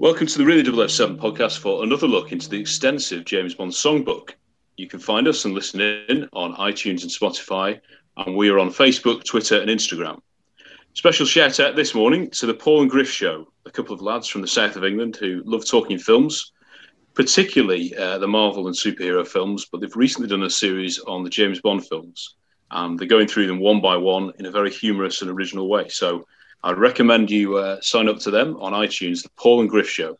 Welcome to the Really 007 podcast for another look into the extensive James Bond songbook. You can find us and listen in on iTunes and Spotify, and we are on Facebook, Twitter, and Instagram. Special shout out this morning to the Paul and Griff Show, a couple of lads from the south of England who love talking films, particularly uh, the Marvel and superhero films, but they've recently done a series on the James Bond films. Um, they're going through them one by one in a very humorous and original way. So I'd recommend you uh, sign up to them on iTunes, the Paul and Griff Show.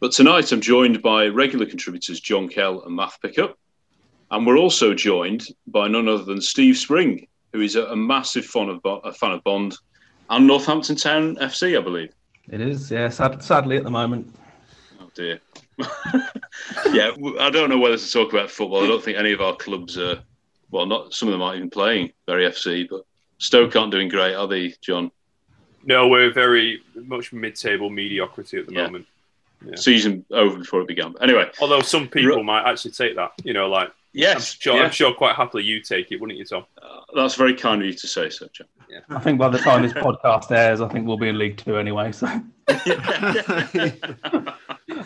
But tonight I'm joined by regular contributors John Kell and Matt Pickup. And we're also joined by none other than Steve Spring, who is a, a massive fan of, a fan of Bond and Northampton Town FC, I believe. It is, yeah, sad, sadly at the moment. Oh, dear. yeah, I don't know whether to talk about football. I don't think any of our clubs are well, not some of them aren't even playing very FC, but Stoke aren't doing great, are they, John? No, we're very much mid-table mediocrity at the yeah. moment. Yeah. Season over before it began. anyway, although some people might actually take that, you know, like yes, I'm sure, yeah. I'm sure quite happily you take it, wouldn't you, Tom? Uh, that's very kind of you to say so, John. Yeah. I think by the time this podcast airs, I think we'll be in League Two anyway. So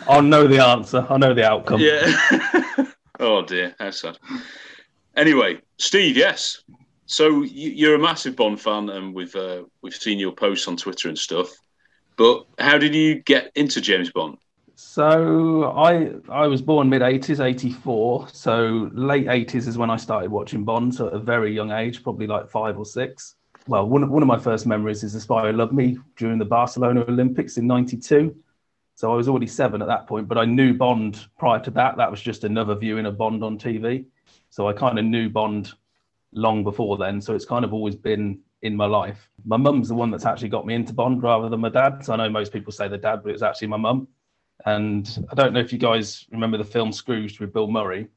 I'll know the answer. I know the outcome. Yeah. oh dear, how sad. Anyway, Steve, yes. So you're a massive Bond fan, and we've uh, we've seen your posts on Twitter and stuff. But how did you get into James Bond? So I I was born mid '80s, '84. So late '80s is when I started watching Bond. So at a very young age, probably like five or six. Well, one of, one of my first memories is The Spy Who Loved Me during the Barcelona Olympics in '92. So I was already seven at that point, but I knew Bond prior to that. That was just another viewing of Bond on TV. So I kind of knew Bond long before then. So it's kind of always been in my life. My mum's the one that's actually got me into Bond rather than my dad. So I know most people say the dad, but it's actually my mum. And I don't know if you guys remember the film Scrooged with Bill Murray.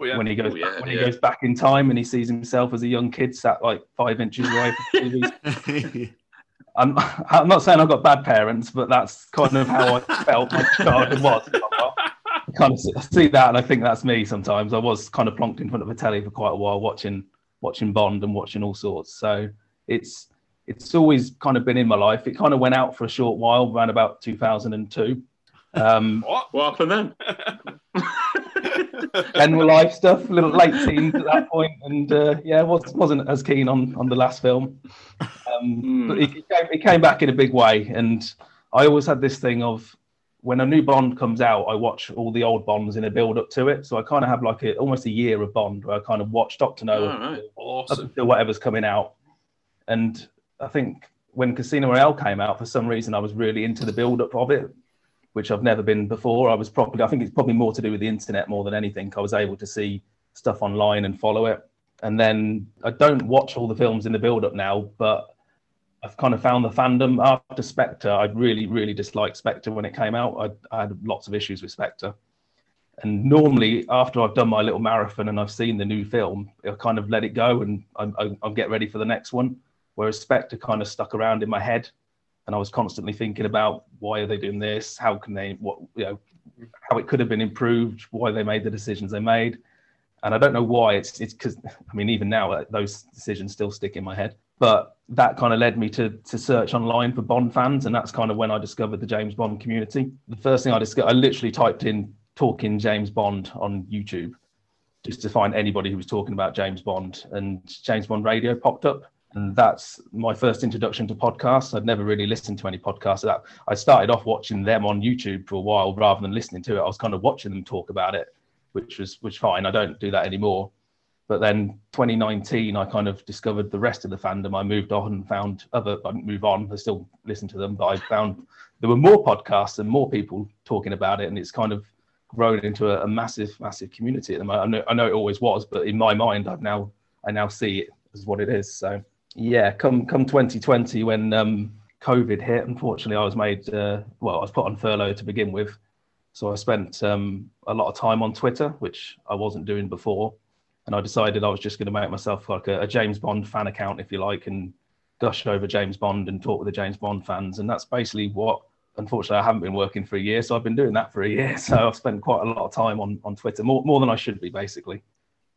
Oh, yeah. When he goes oh, yeah, when yeah. he goes back in time and he sees himself as a young kid sat like five inches away from TV. I'm, I'm not saying I've got bad parents, but that's kind of how I felt my childhood was kind of see that, and I think that's me. Sometimes I was kind of plonked in front of a telly for quite a while, watching watching Bond and watching all sorts. So it's it's always kind of been in my life. It kind of went out for a short while, around about 2002. Um, what? What happened then? general life stuff, a little late teens at that point, and uh, yeah, was, wasn't as keen on on the last film. Um, mm. But he came, he came back in a big way, and I always had this thing of when a new Bond comes out, I watch all the old Bonds in a build up to it. So I kind of have like a, almost a year of Bond where I kind of watch Doctor No right. awesome. whatever's coming out. And I think when Casino Royale came out, for some reason, I was really into the build up of it, which I've never been before. I was probably, I think it's probably more to do with the internet more than anything. I was able to see stuff online and follow it. And then I don't watch all the films in the build up now, but I've kind of found the fandom after Spectre. I really, really disliked Spectre when it came out. I, I, had lots of issues with Spectre. And normally, after I've done my little marathon and I've seen the new film, I kind of let it go and I, I, I'll get ready for the next one. Whereas Spectre kind of stuck around in my head, and I was constantly thinking about why are they doing this? How can they? What you know? How it could have been improved? Why they made the decisions they made? And I don't know why. It's it's because I mean, even now uh, those decisions still stick in my head. But that kind of led me to to search online for Bond fans, and that's kind of when I discovered the James Bond community. The first thing I discovered, I literally typed in "talking James Bond" on YouTube just to find anybody who was talking about James Bond, and James Bond Radio popped up, and that's my first introduction to podcasts. I'd never really listened to any podcasts. That I started off watching them on YouTube for a while rather than listening to it. I was kind of watching them talk about it, which was which fine. I don't do that anymore. But then 2019, I kind of discovered the rest of the fandom. I moved on and found other. I didn't move on. I still listen to them, but I found there were more podcasts and more people talking about it, and it's kind of grown into a, a massive, massive community at the moment. I know, I know it always was, but in my mind, I've now I now see it as what it is. So yeah, come come 2020 when um, COVID hit, unfortunately, I was made uh, well, I was put on furlough to begin with, so I spent um, a lot of time on Twitter, which I wasn't doing before and I decided I was just going to make myself like a, a, James Bond fan account, if you like, and gush over James Bond and talk with the James Bond fans. And that's basically what, unfortunately, I haven't been working for a year, so I've been doing that for a year. So I've spent quite a lot of time on on Twitter, more more than I should be, basically.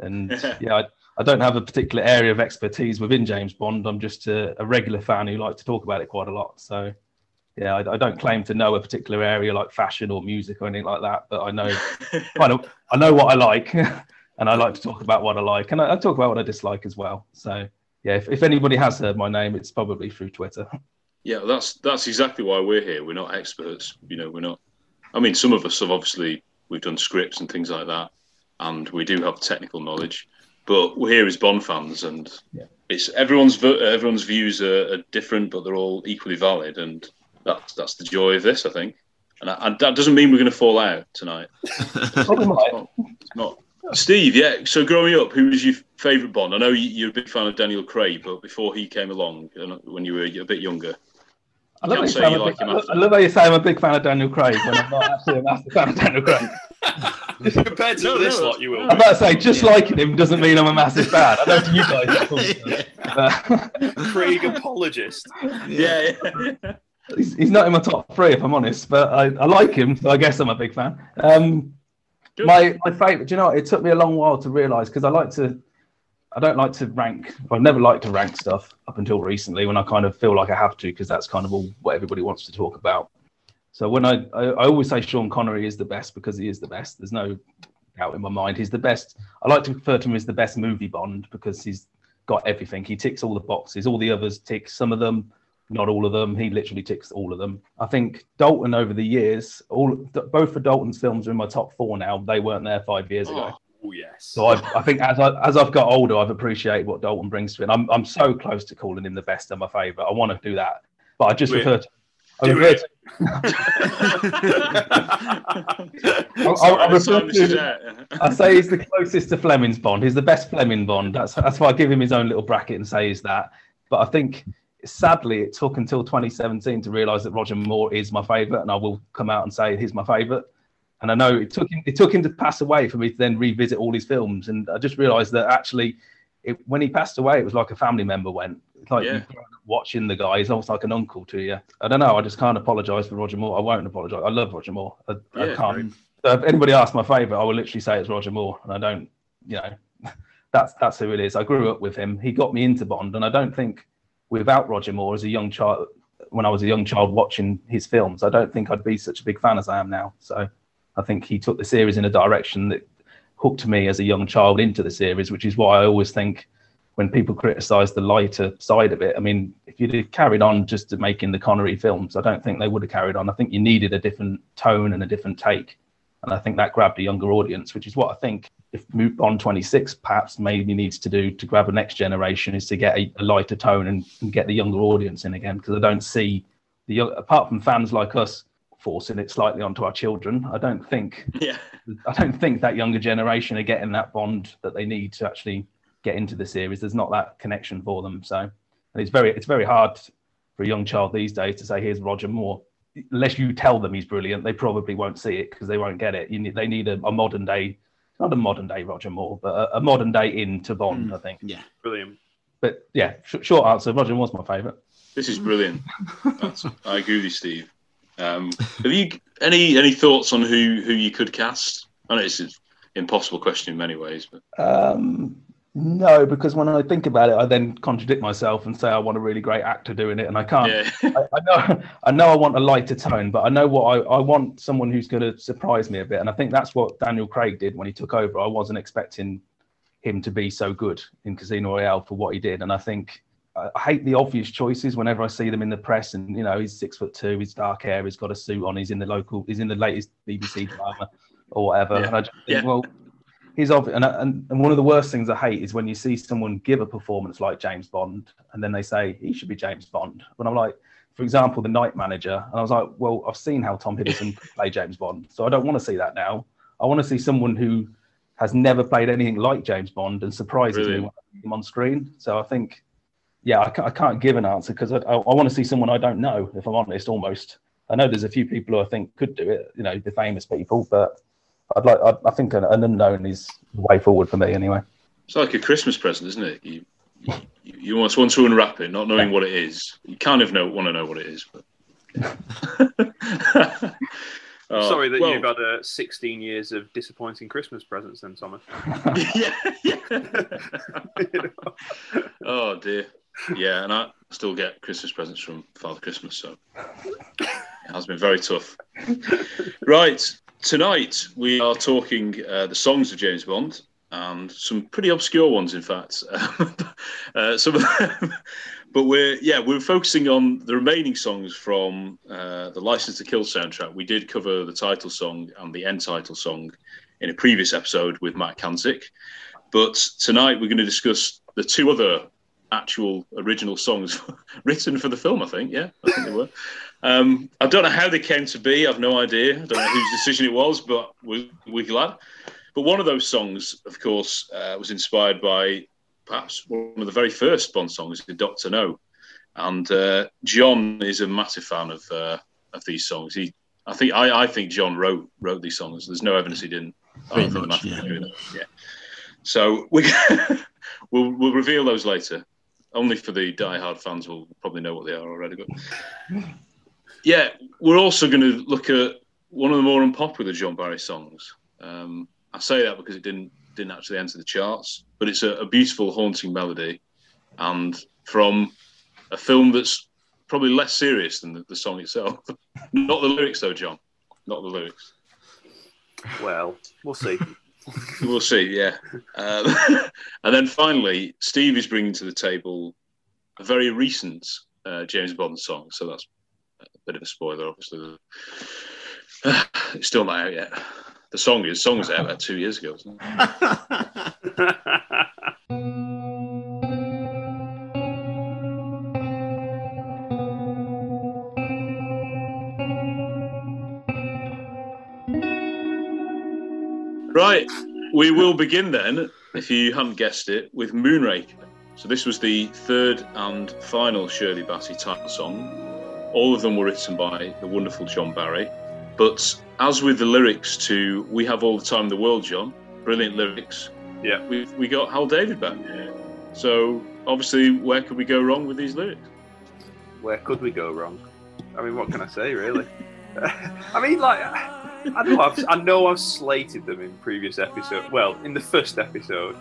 And yeah, I, I don't have a particular area of expertise within James Bond. I'm just a, a regular fan who likes to talk about it quite a lot. So yeah, I, I, don't claim to know a particular area like fashion or music or anything like that, but I know kind of I know what I like. And I like to talk about what I like, and I, I talk about what I dislike as well. So yeah, if, if anybody has heard my name, it's probably through Twitter. Yeah, that's that's exactly why we're here. We're not experts, you know. We're not. I mean, some of us have obviously we've done scripts and things like that, and we do have technical knowledge. But we're here as Bond fans, and yeah. it's everyone's everyone's views are, are, different, but they're all equally valid, and that's that's the joy of this, I think. And, I, and that doesn't mean we're going to fall out tonight. it's, not, it's not Steve, yeah. So growing up, who was your favourite Bond? I know you're a big fan of Daniel Craig, but before he came along, when you were a bit younger, I love, you you like big, I love how you say I'm a big fan of Daniel Craig when I'm not actually a massive fan of Daniel Craig. Compared to no, this no, lot, you will. I'm about to say, just yeah. liking him doesn't mean I'm a massive fan. I know you guys. Craig apologist. Yeah. yeah. He's, he's, not in my top three, if I'm honest, but I, I like him, so I guess I'm a big fan. Um, my my favorite. Do you know? It took me a long while to realize because I like to. I don't like to rank. I've never liked to rank stuff up until recently when I kind of feel like I have to because that's kind of all what everybody wants to talk about. So when I, I, I always say Sean Connery is the best because he is the best. There's no doubt in my mind. He's the best. I like to refer to him as the best movie Bond because he's got everything. He ticks all the boxes. All the others tick some of them not all of them. He literally ticks all of them. I think Dalton over the years, all both of Dalton's films are in my top four now. They weren't there five years ago. Oh yes. So I've, I think as I as I've got older, I've appreciated what Dalton brings to it. I'm I'm so close to calling him the best and my favourite. I want to do that, but I just refer to. I refer to, I, I, refer to, I say he's the closest to Fleming's Bond. He's the best Fleming Bond. That's that's why I give him his own little bracket and say he's that. But I think sadly, it took until 2017 to realise that Roger Moore is my favourite, and I will come out and say he's my favourite. And I know it took him it took him to pass away for me to then revisit all his films, and I just realised that actually, it, when he passed away, it was like a family member went. It's like yeah. watching the guy; he's almost like an uncle to you. I don't know. I just can't apologise for Roger Moore. I won't apologise. I love Roger Moore. I, yeah, I can't. So if anybody asks my favourite, I will literally say it's Roger Moore, and I don't. You know, that's that's who it is. I grew up with him. He got me into Bond, and I don't think without Roger Moore as a young child, when I was a young child watching his films, I don't think I'd be such a big fan as I am now. So I think he took the series in a direction that hooked me as a young child into the series, which is why I always think when people criticise the lighter side of it, I mean, if you'd have carried on just to making the Connery films, I don't think they would have carried on. I think you needed a different tone and a different take. And I think that grabbed a younger audience, which is what I think if Bond 26 perhaps maybe needs to do to grab a next generation is to get a, a lighter tone and, and, get the younger audience in again. Because I don't see the apart from fans like us forcing it slightly onto our children, I don't think yeah. I don't think that younger generation are getting that bond that they need to actually get into the series. There's not that connection for them. So and it's very it's very hard for a young child these days to say here's Roger Moore unless you tell them he's brilliant, they probably won't see it because they won't get it. You need, they need a, a, modern day, not a modern day Roger Moore, but a, a modern day into Bond, mm, I think. Yeah, brilliant. But yeah, sh- short answer, Roger Moore's my favourite. This is brilliant. I agree with you, Steve. Um, have you any any thoughts on who who you could cast? I know it's an impossible question in many ways, but um, no, because when I think about it, I then contradict myself and say I want a really great actor doing it, and I can't. Yeah. I, I, know, I know, I want a lighter tone, but I know what I, I want someone who's going to surprise me a bit, and I think that's what Daniel Craig did when he took over. I wasn't expecting him to be so good in Casino Royale for what he did, and I think I hate the obvious choices whenever I see them in the press. And you know, he's six foot two, he's dark hair, he's got a suit on, he's in the local, he's in the latest BBC drama or whatever. Yeah. And I just think, yeah. well he's obvious, and, and and one of the worst things I hate is when you see someone give a performance like James Bond, and then they say he should be James Bond. When I'm like, for example, the Night Manager, and I was like, well, I've seen how Tom Hiddleston play James Bond, so I don't want to see that now. I want to see someone who has never played anything like James Bond and surprises really? me on screen. So I think, yeah, I can't, I can't give an answer because I, I, I want to see someone I don't know. If I'm honest, almost. I know there's a few people who I think could do it, you know, the famous people, but I'd like. I, I think an, an, unknown is the way forward for me, anyway. It's like a Christmas present, isn't it? You you, you want, want to unwrap it, not knowing yeah. what it is. You kind of know want to know what it is, but. oh, Sorry that well, you've had uh, 16 years of disappointing Christmas presents, then, Thomas. yeah, yeah. Oh dear. Yeah, and I still get Christmas presents from Father Christmas, so it has been very tough. Right, tonight we are talking uh, the songs of James Bond and some pretty obscure ones, in fact. uh, some of them, but we're yeah we're focusing on the remaining songs from uh, the License to Kill soundtrack. We did cover the title song and the end title song in a previous episode with Matt Kanzik, but tonight we're going to discuss the two other actual original songs written for the film. I think yeah, I think they were. Um, I don't know how they came to be. I've no idea. I don't know whose decision it was, but we're, we're glad. But one of those songs, of course, uh, was inspired by perhaps one of the very first Bond songs, The Doctor No. And uh, John is a massive fan of uh, of these songs. He, I think, I, I think John wrote wrote these songs. There's no evidence he didn't. Very much, yeah. yeah. So we we'll, we'll reveal those later. Only for the die-hard fans will probably know what they are already. But yeah, we're also going to look at one of the more unpopular John Barry songs. Um, I say that because it didn't didn't actually enter the charts, but it's a, a beautiful, haunting melody, and from a film that's probably less serious than the, the song itself. Not the lyrics, though, John. Not the lyrics. Well, we'll see. we'll see, yeah. Um, and then finally, Steve is bringing to the table a very recent uh, James Bond song. So that's bit of a spoiler, obviously. it's still not out yet. The song is song was out about two years ago, isn't it? right, we will begin then, if you hadn't guessed it, with Moonraker. So this was the third and final Shirley Bassey title song all of them were written by the wonderful John Barry. But as with the lyrics to We Have All the Time in the World, John, brilliant lyrics. Yeah. We, we got Hal David back. So obviously, where could we go wrong with these lyrics? Where could we go wrong? I mean, what can I say, really? I mean, like, I know I've, I know I've slated them in previous episodes. Well, in the first episode,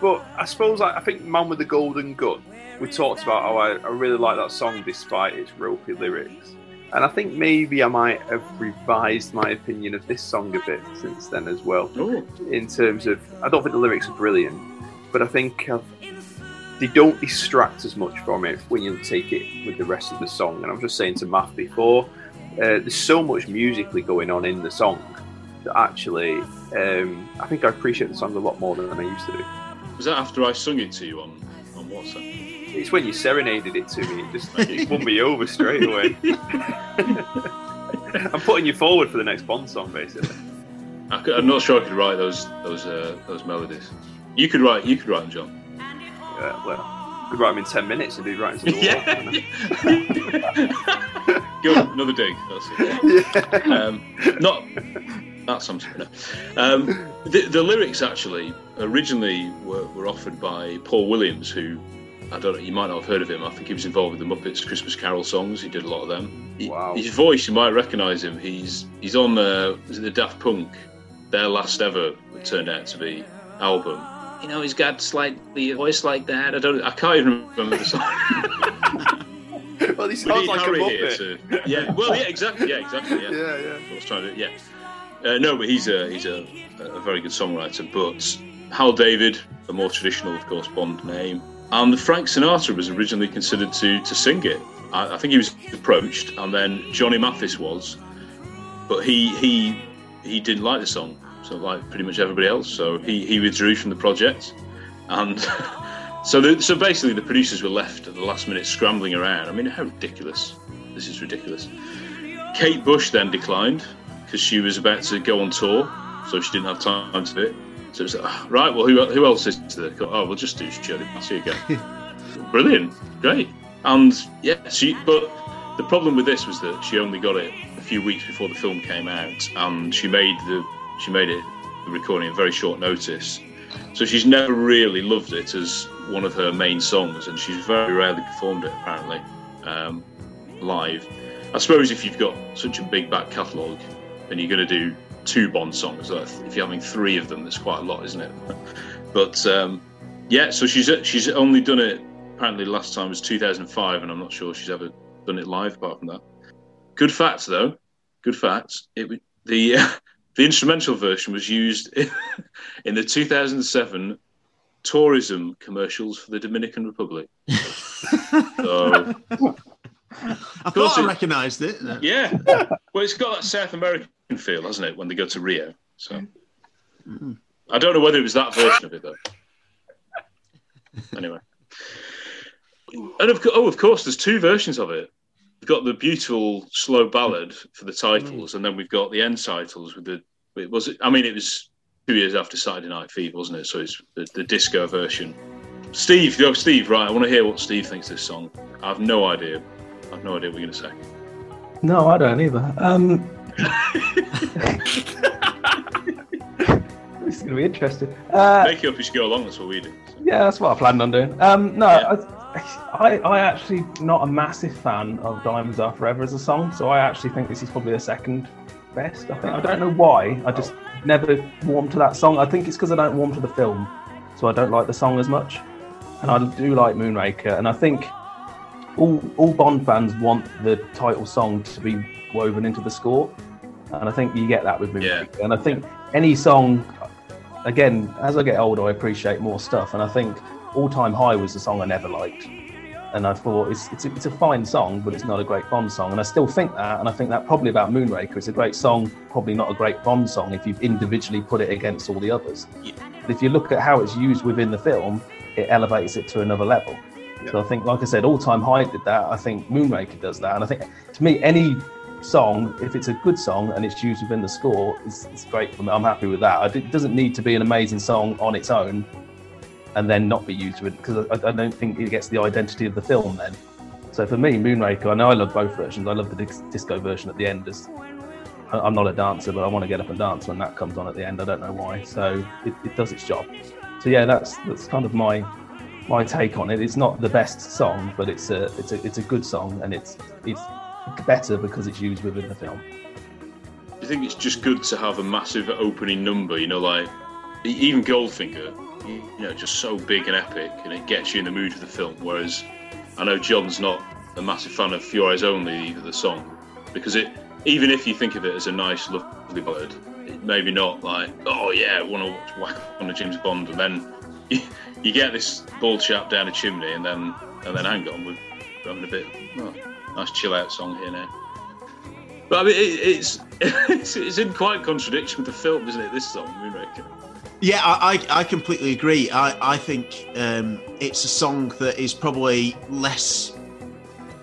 but I suppose I, I think Man with the Golden Gun we talked about how I, I really like that song despite its ropey lyrics. and I think maybe I might have revised my opinion of this song a bit since then as well. Ooh. In terms of, I don't think the lyrics are brilliant, but I think I've, they don't distract as much from it when you take it with the rest of the song. And I was just saying to Matt before, uh, there's so much musically going on in the song that actually um, I think I appreciate the song a lot more than I used to do. Was that after I sung it to you on, on WhatsApp? It's when you serenaded it to me, it just it won me over straight away. I'm putting you forward for the next Bond song, basically. I am not sure I could write those those uh, those melodies. You could write you could write them, John. Yeah, well, could write them in ten minutes and be writing some Yeah. Good, another dig. That's it. yeah. Um, not that's something. No. Um, the, the lyrics actually originally were, were offered by Paul Williams, who I don't know. You might not have heard of him. I think he was involved with the Muppets Christmas Carol songs. He did a lot of them. He- Wow. His voice, you might recognise him. He's he's on uh, is it the Daft Punk, their last ever it turned out to be album. You know, he's got slightly a voice like that. I don't. I can't even remember the song. well, he sounds need like a Harry here muppet. to- yeah. Well, yeah, exactly. Yeah, exactly. Yeah. Yeah, yeah. I was trying to. Yeah. Uh, no, but he's a he's a, a very good songwriter. But Hal David, a more traditional, of course, Bond name, and Frank Sinatra was originally considered to to sing it. I, I think he was approached, and then Johnny Mathis was, but he he he didn't like the song, so like pretty much everybody else. So he he withdrew from the project, and. So, the, so basically, the producers were left at the last minute scrambling around. I mean, how ridiculous! This is ridiculous. Kate Bush then declined because she was about to go on tour, so she didn't have time to do it. So it was like, "Ah, right, well, who, who else is there? Oh, we'll just do Shirley Bassey again. Brilliant, great. And yeah, she. But the problem with this was that she only got it a few weeks before the film came out, and she made the she made it the recording at very short notice. So she's never really loved it as one of her main songs, and she's very rarely performed it apparently um, live. I suppose if you've got such a big back catalogue and you're going to do two Bond songs, uh, if you're having three of them, that's quite a lot, isn't it? but um, yeah, so she's she's only done it. Apparently, the last time was 2005, and I'm not sure she's ever done it live apart from that. Good facts, though. Good facts. It w- the the instrumental version was used in the 2007 tourism commercials for the Dominican Republic. so I course thought I it- recognised it. yeah, well, it's got that South American feel, hasn't it? When they go to Rio, so I don't know whether it was that version of it though. Anyway, and of co- oh, of course, there's two versions of it. We've got the beautiful slow ballad for the titles, and then we've got the end titles with the. It was. I mean, it was two years after Saturday Night Fever, wasn't it? So it's the, the disco version. Steve, yo, Steve, right? I want to hear what Steve thinks of this song. I have no idea. I have no idea what you're going to say. No, I don't either. Um, this is going to be interesting. Uh, Make it up you go along. That's what we do. So. yeah, that's what I planned on doing. Um, no, Yeah. I, I, I actually not a massive fan of Diamonds Are Forever as a song, so I actually think this is probably the second best. I think I don't know why. I just never warmed to that song. I think it's because I don't warm to the film, so I don't like the song as much. And I do like Moonraker, and I think all all Bond fans want the title song to be woven into the score, and I think you get that with Moonraker. And I think any song, again, as I get older, I appreciate more stuff, and I think All Time High was the song I never liked, and I thought it's it's a, it's a fine song, but it's not a great Bond song, and I still think that, and I think that probably about Moonraker, it's a great song, probably not a great Bond song if you've individually put it against all the others. But if you look at how it's used within the film, it elevates it to another level. So I think, like I said, All Time High did that. I think Moonraker does that, and I think to me, any song, if it's a good song and it's used within the score, it's, it's great for me. I'm happy with that. It doesn't need to be an amazing song on its own and then not be used with because I, I don't think it gets the identity of the film then. So for me, Moonraker, I know I love both versions. I love the dis- disco version at the end. As I'm not a dancer, but I want to get up and dance when that comes on at the end. I don't know why. So it, it does its job. So yeah, that's that's kind of my my take on it. It's not the best song, but it's a it's a it's a good song, and it's it's better because it's used within the film. Do you think it's just good to have a massive opening number? You know, like even Goldfinger, you know, just so big and epic, and it gets you in the mood for the film. Whereas I know John's not a massive fan of For Eyes Only, the song. because it even if you think of it as a nice, lovely ballad, it maybe not like oh yeah, I want to whack on a James Bond, and then you, you get this bald chap down a chimney, and then and then hang on, we're having a bit oh, nice chill out song here now. But I mean, it, it's, it's it's in quite contradiction with the film, isn't it? This song, Moonraker. Yeah, I, I, I completely agree. I, I think um, it's a song that is probably less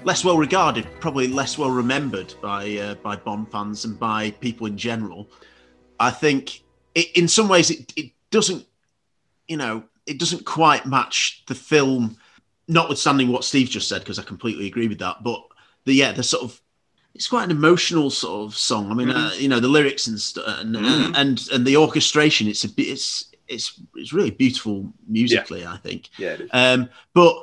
less well regarded, probably less well remembered by uh, by Bond fans and by people in general. I think it, in some ways it, it doesn't, you know, it doesn't quite match the film. Notwithstanding what Steve just said, because I completely agree with that. But the yeah, the sort of it's quite an emotional sort of song. I mean, uh, you know, the lyrics and, st- and, Mhm. and and the orchestration. It's a bit. It's it's it's really beautiful musically. I think. Yeah. Um, but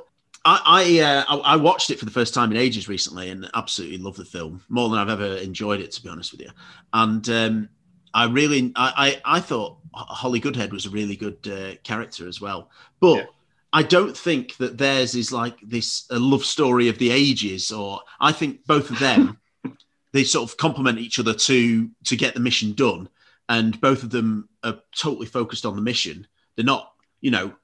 I I, uh, I I watched it for the first time in ages recently and absolutely love the film more than I've ever enjoyed it to be honest with you. And um, I really I, I I thought Holly Goodhead was a really good uh, character as well. But Yeah. I don't think that theirs is like this a love story of the ages, or I think both of them they sort of complement each other to to get the mission done, and both of them are totally focused on the mission. They're not, you know,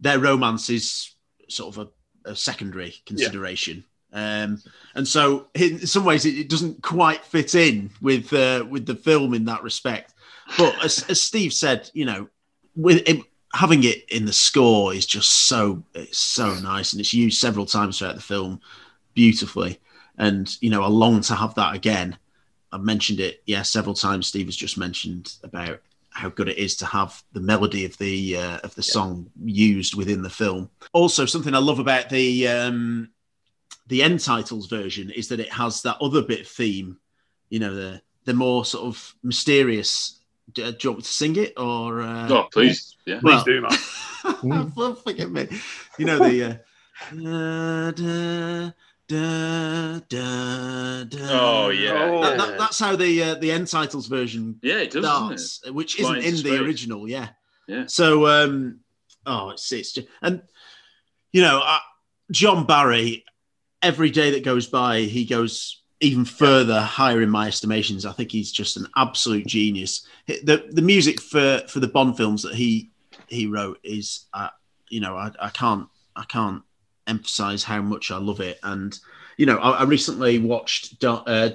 their romance is sort of a, a secondary consideration. Um, and so, in some ways, it, it doesn't quite fit in with uh, with the film in that respect. But as, as Steve said, you know, with it, having it in the score is just so it's so nice, and it's used several times throughout the film beautifully. And you know, I long to have that again. I've mentioned it, yeah, several times. Steve has just mentioned about how good it is to have the melody of the uh, of the song used within the film. Also, something I love about the um, the end titles version is that it has that other bit theme. You know, the the more sort of mysterious. Do, do you want me to sing it or? Uh, Oh, please, yeah. Please do, man. well, forgive me. You know the. Uh, da, da, da, da, Oh, yeah. Oh. That- that- that's how the uh, the end titles version Yeah, it does, doesn't it? which Flying isn't in the original. Yeah. Yeah. So, um, oh, it's it's just, and you know, uh, John Barry. Every day that goes by, he goes even further higher in my estimations. I think he's just an absolute genius. The the music for for the Bond films that he he wrote is, uh, you know, I, I can't I can't emphasize how much I love it. And you know, I, I recently watched Do, uh,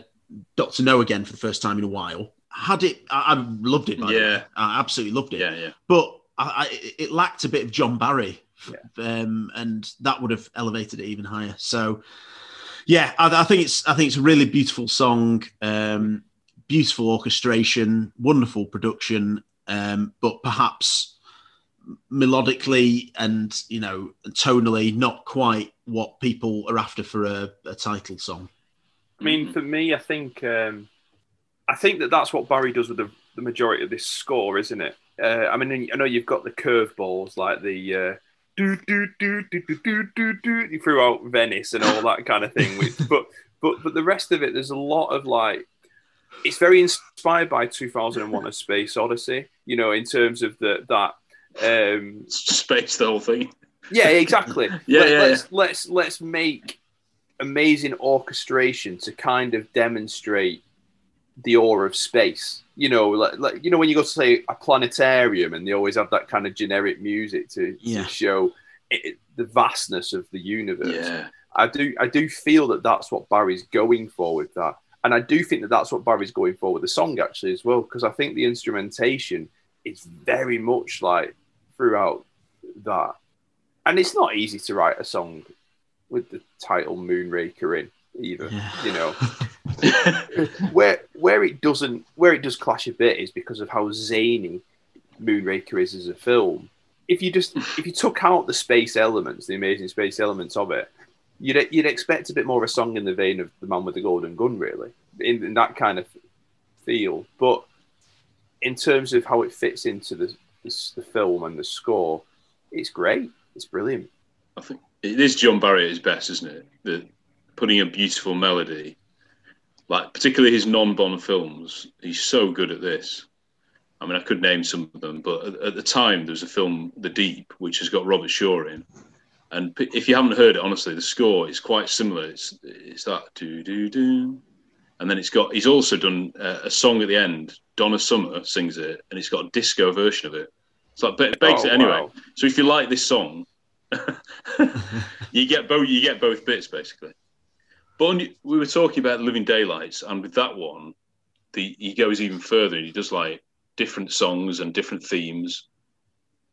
Doctor No again for the first time in a while. Had it, I, I loved it. By Yeah. way. I absolutely loved it Yeah, yeah. but I, I, it lacked a bit of John Barry, um, and that would have elevated it even higher. So, yeah, I, I think it's I think it's a really beautiful song, um, beautiful orchestration, wonderful production, um, but perhaps melodically and you know tonally not quite what people are after for a, a title song. I mean, for me, I think um, I think that that's what Barry does with the, the majority of this score, isn't it? Uh, I mean, I know you've got the curveballs like the uh, do do do do do do do throughout Venice and all that kind of thing. Which, but but but the rest of it, there's a lot of like it's very inspired by 2001: A Space Odyssey. You know, in terms of the that um, space, the whole thing. Yeah, exactly. yeah, Let, yeah, let's, yeah. let's let's make amazing orchestration to kind of demonstrate the aura of space you know, like, like you know when you go to say a planetarium and they always have that kind of generic music to, Yeah. to show it, the vastness of the universe. Yeah. I do I do feel that that's what Barry's going for with that, and I do think that that's what Barry's going for with the song actually as well, because I think the instrumentation is very much like throughout that, and it's not easy to write a song with the title Moonraker in either. You know, where where it doesn't where it does clash a bit is because of how zany Moonraker is as a film. If you just if you took out the space elements, the amazing space elements of it, you'd you'd expect a bit more of a song in the vein of the Man with the Golden Gun, really, in, in that kind of feel. But in terms of how it fits into the the, the film and the score, it's great. It's brilliant. I think it is John Barry at his best, isn't it? The putting a beautiful melody, like particularly his non-Bond films. He's so good at this. I mean, I could name some of them, but at, at the time there was a film, The Deep, which has got Robert Shaw in, and if you haven't heard it, honestly, the score is quite similar. It's it's that do do do and then it's got. He's also done uh, a song at the end. Donna Summer sings it, and it's got a disco version of it. So it begs Oh, it anyway. wow. So if you like this song, you get both. You get both bits basically. But on, we were talking about Living Daylights, and with that one, the he goes even further and he does like different songs and different themes.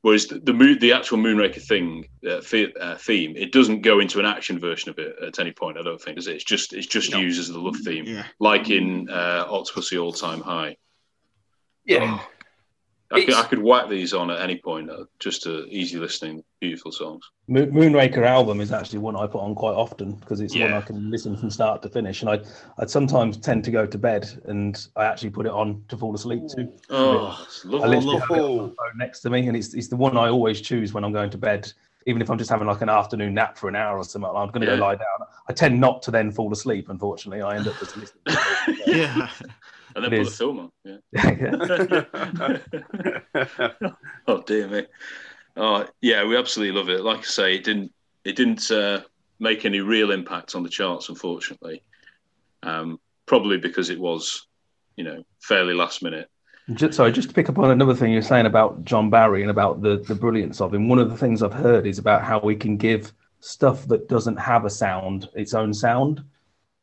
Whereas the the, moon, the actual Moonraker thing uh, the- uh, theme, it doesn't go into an action version of it at any point. I don't think, does it? It's just it's just No. used as the love theme, Yeah. like in uh, Octopussy All Time High. Yeah. I could, I could whack these on at any point. Uh, just uh, easy listening, beautiful songs. Mo- Moonraker album is actually one I put on quite often because it's one I can listen from start to finish. And I, I'd sometimes tend to go to bed and I actually put it on to fall asleep to. Oh, it's I lovely. literally have it on the phone next to me, and it's, it's the one I always choose when I'm going to bed. Even if I'm just having like an afternoon nap for an hour or something, I'm going to Yeah. go lie down. I tend not to then fall asleep. Unfortunately, I end up just listening. to it. Yeah. And then it put the is. film on. Yeah. Yeah. oh dear me. Oh yeah, we absolutely love it. Like I say, it didn't it didn't uh, make any real impact on the charts, unfortunately. Um, probably because it was, you know, fairly last minute. Just, sorry, just to pick up on another thing you're saying about John Barry and about the, the brilliance of him. One of the things I've heard is about how we can give stuff that doesn't have a sound its own sound.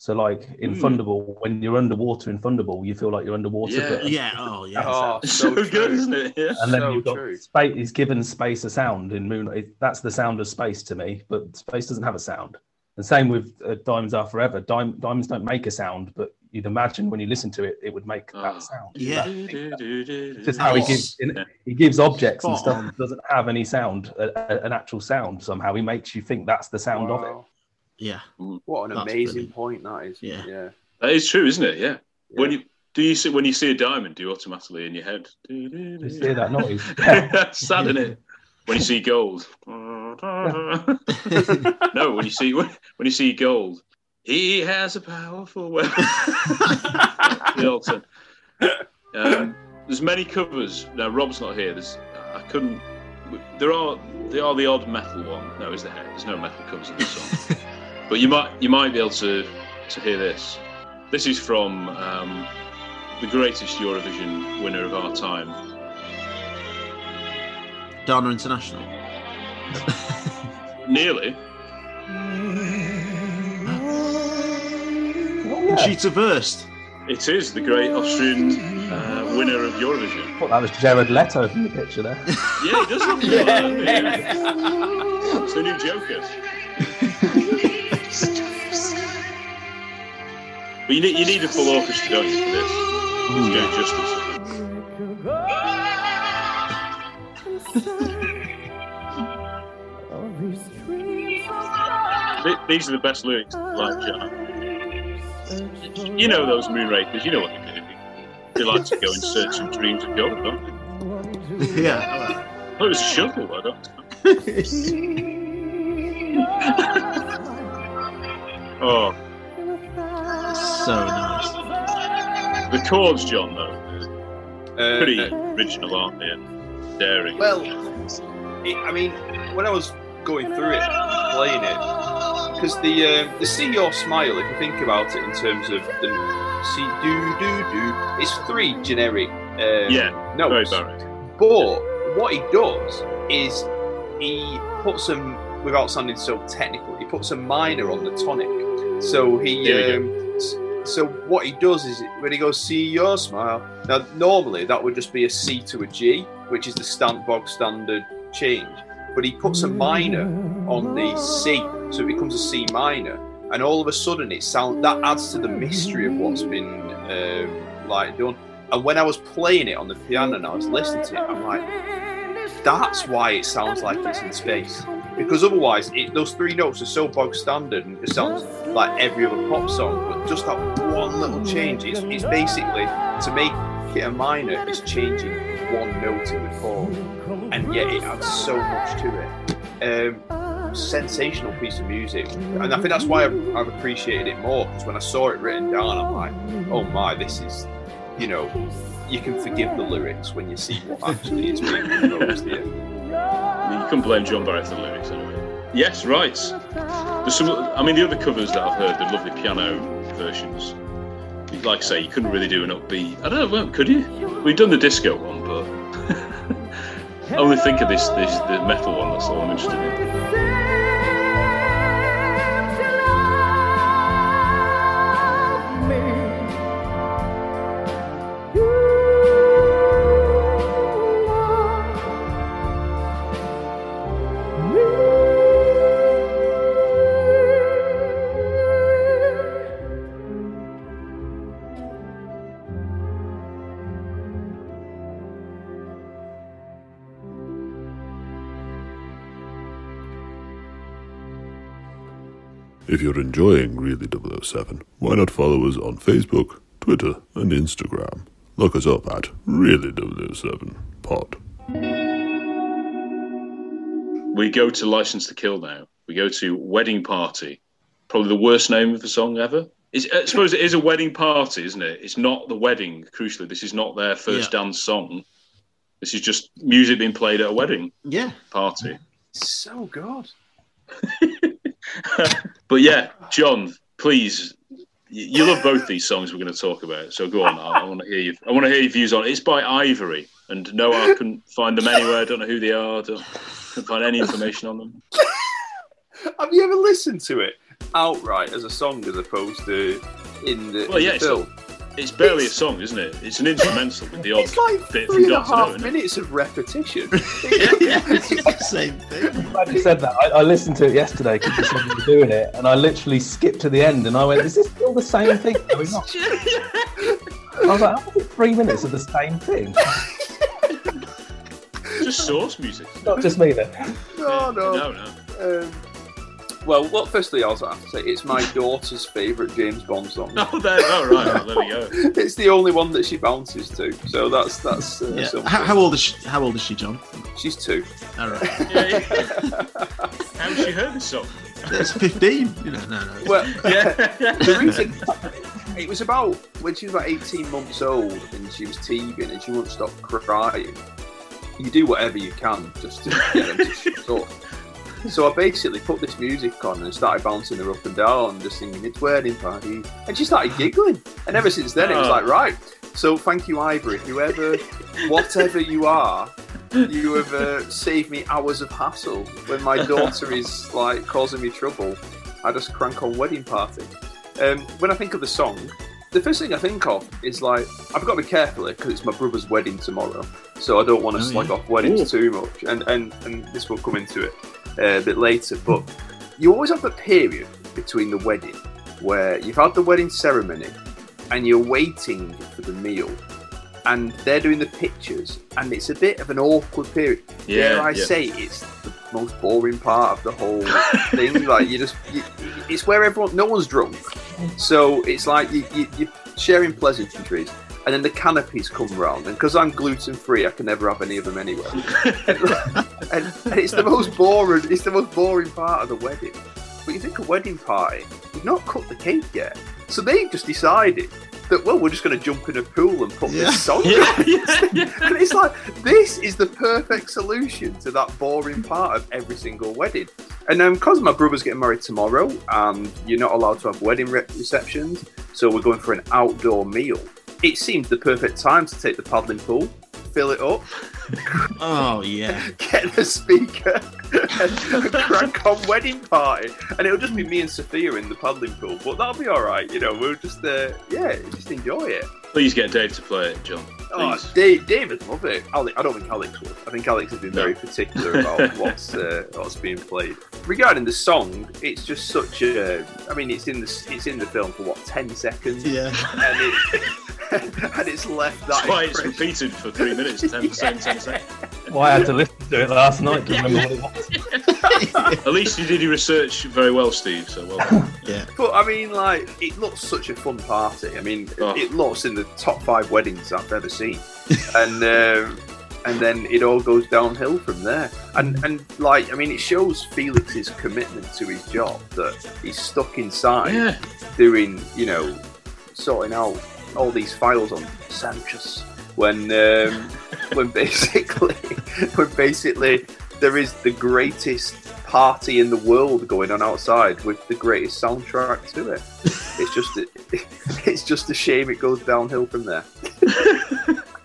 So, like in Hmm. Thunderball, when you're underwater in Thunderball, you feel like you're underwater. Yeah, but- Yeah. Oh, yeah. oh, It's so, so, true. good, isn't it? Yeah. and then so you've got true. space. He's given space a sound in Moonraker. That's the sound of space to me, but space doesn't have a sound. And same with uh, Diamonds Are Forever. Dim- diamonds don't make a sound, but you'd imagine when you listen to it, it would make Oh. that sound. Yeah. Just how he gives in, he gives objects and stuff on. that doesn't have any sound, a, a- an actual sound. Somehow he makes you think that's the sound of it. Wow. Yeah. What an That's amazing brilliant. point that is. Yeah. yeah. That is true, isn't it? Yeah. When you do you see when you see a diamond, do you automatically in your head? You hear that noise? That's sad, isn't it? When you see gold. no, when you see when, when you see gold, he has a powerful weapon. the old song. Um, there's many covers. Now Rob's not here. There's I couldn't. There are there are the odd metal one. No, is there? There's no metal covers in this song. But you might you might be able to to hear this. This is from um, the greatest Eurovision winner of our time. Dana International. Nearly. Conchita Wurst. It is the great Austrian uh, winner of Eurovision. thought that was Jared Leto from the picture there. Yeah, he does look like that. doesn't? Yeah. It's the new Joker. But you need, you need a full orchestra, don't you, for this? Hmm. To do it justice. Th- These are the best lyrics, like John. You know those moonrakers, you know what they do. They like to go in search of dreams of gold, don't they? Yeah. Oh, it was a shovel, I don't Oh, so nice. the chords, John, though, Uh, pretty uh, original, aren't they? And daring. Well, it, I mean, when I was going through it, playing it, because the uh, the see your smile, if you think about it in terms of the see do do do, it's three generic um, yeah, very notes. barren. But what he does is he puts them, without sounding so technical, he puts a minor on the tonic. So he, um, so what he does is when he goes see your smile. Now normally that would just be a C to a G, which is the stand bog standard change. But he puts a minor on the C, so it becomes a C minor, and all of a sudden it sounds that adds to the mystery of what's been um, like done. And when I was playing it on the piano and I was listening to it, I'm like, that's why it sounds like it's in space. Because otherwise, it, those three notes are so bog standard and it sounds like every other pop song. But just that one little change, it's, basically to make it a minor, is changing one note in the chord, and yet it adds so much to it. Um, sensational piece of music, and I think that's why I've, I've appreciated it more. Because when I saw it written down, I'm like, oh my, this is, you know, you can forgive the lyrics when you see what actually is being proposed here. You can't blame John Barry for the lyrics anyway. Yes, right. There's some. I mean, the other covers that I've heard, the lovely piano versions. like I say, you couldn't really do an upbeat. I don't know, could you? We've done the disco one, but I only think of this, this the metal one. That's all I'm interested in. If you're enjoying Really 007, why not follow us on Facebook, Twitter, and Instagram? Look us up at Really 007 Pod. We go to License to Kill now. We go to Wedding Party. Probably the worst name of the song ever. It's, I suppose it is a wedding party, isn't it? It's not the wedding, crucially. This is not their first Yeah. dance song. This is just music being played at a wedding Yeah. party. So good. But yeah, John, please, you love both these songs we're going to talk about. So go on. I, I want to hear you. I want to hear your views on it. It's by Ivory, and no, I couldn't find them anywhere. I don't know who they are. Don't, couldn't find any information on them. Have you ever listened to it outright as a song as opposed to in the, Well, in yeah, the film? It's barely a song, isn't it? It's an instrumental with the odd It's like bit three from and a half isn't minutes of repetition. yeah, it's the same thing. Glad you said that. I, I listened to it yesterday because you said you were doing it, and I literally skipped to the end, and I went, "Is this still the same thing going on?" I was like, "How is it three minutes of the same thing?" Just source music. Not just me then. no, no. No, no. Um, well, well, firstly, I also have to say it's my daughter's favourite James Bond song. No, there. Oh, right. Well, there we go. It's the only one that she bounces to, so that's that's. Uh, Yeah. How, how old is she? How old is she, John? She's two. All right. Yeah, yeah. How has she heard this song? It's fifteen. You know, no, no. Well, Yeah. the reason it was about when she was about 18 months old and she was teething and she wouldn't stop crying. You do whatever you can just to get them to shut up. So I basically put this music on and started bouncing her up and down, just singing "It's Wedding Party," and she started giggling. And ever since then, it was Oh. like, right. So thank you, Ivory. Whoever, whatever you are, you have uh, saved me hours of hassle. When my daughter is like causing me trouble, I just crank on Wedding Party. Um, when I think of the song, the first thing I think of is like I've got to be careful because it's my brother's wedding tomorrow, so I don't want to Oh, slag yeah. off weddings too much. And and and this will come into it uh, a bit later, but you always have the period between the wedding where you've had the wedding ceremony and you're waiting for the meal. And they're doing the pictures, and it's a bit of an awkward period. Yeah, Dare I yeah. say it's the most boring part of the whole thing? Like you just, you, it's where everyone, no one's drunk, so it's like you, you, you're sharing pleasantries, and then the canopies come round, and because I'm gluten free, I can never have any of them anyway. and, and, and it's the most boring. It's the most boring part of the wedding. But you think a wedding party, you've not cut the cake yet, so they've just decided that well, we're just going to jump in a pool and put Yeah. this song. Yeah, on. yeah, yeah. And it's like this is the perfect solution to that boring part of every single wedding. And um, because my brother's getting married tomorrow, and you're not allowed to have wedding re- receptions, so we're going for an outdoor meal. It seemed the perfect time to take the paddling pool, fill it up, Oh yeah. get the speaker, and crank on wedding party. And it'll just be me and Sophia in the paddling pool, but that'll be all right. You know, we'll just uh, yeah, just enjoy it. Please get Dave to play it, John. Oh, Please. Dave, David love it. Ale- I don't think Alex would. I think Alex has been No. very particular about what's uh, what's being played. Regarding the song, it's just such a. I mean, it's in the it's in the film for what ten seconds, Yeah. and it and it's left that. That's why it's repeated for three minutes, 10 percent, 10 seconds. Well, I had to listen to it last night to remember what it was. At least you did your research very well, Steve. So well done. Yeah. But I mean, like, it looks such a fun party. I mean, Oh. it looks in the top five weddings I've ever seen, and um, and then it all goes downhill from there. And and like, I mean, it shows Felix's commitment to his job that he's stuck inside Yeah. doing, you know, sorting out all these files on Sanchez when um, when basically when basically there is the greatest party in the world going on outside with the greatest soundtrack to it. It's just it's just a shame it goes downhill from there.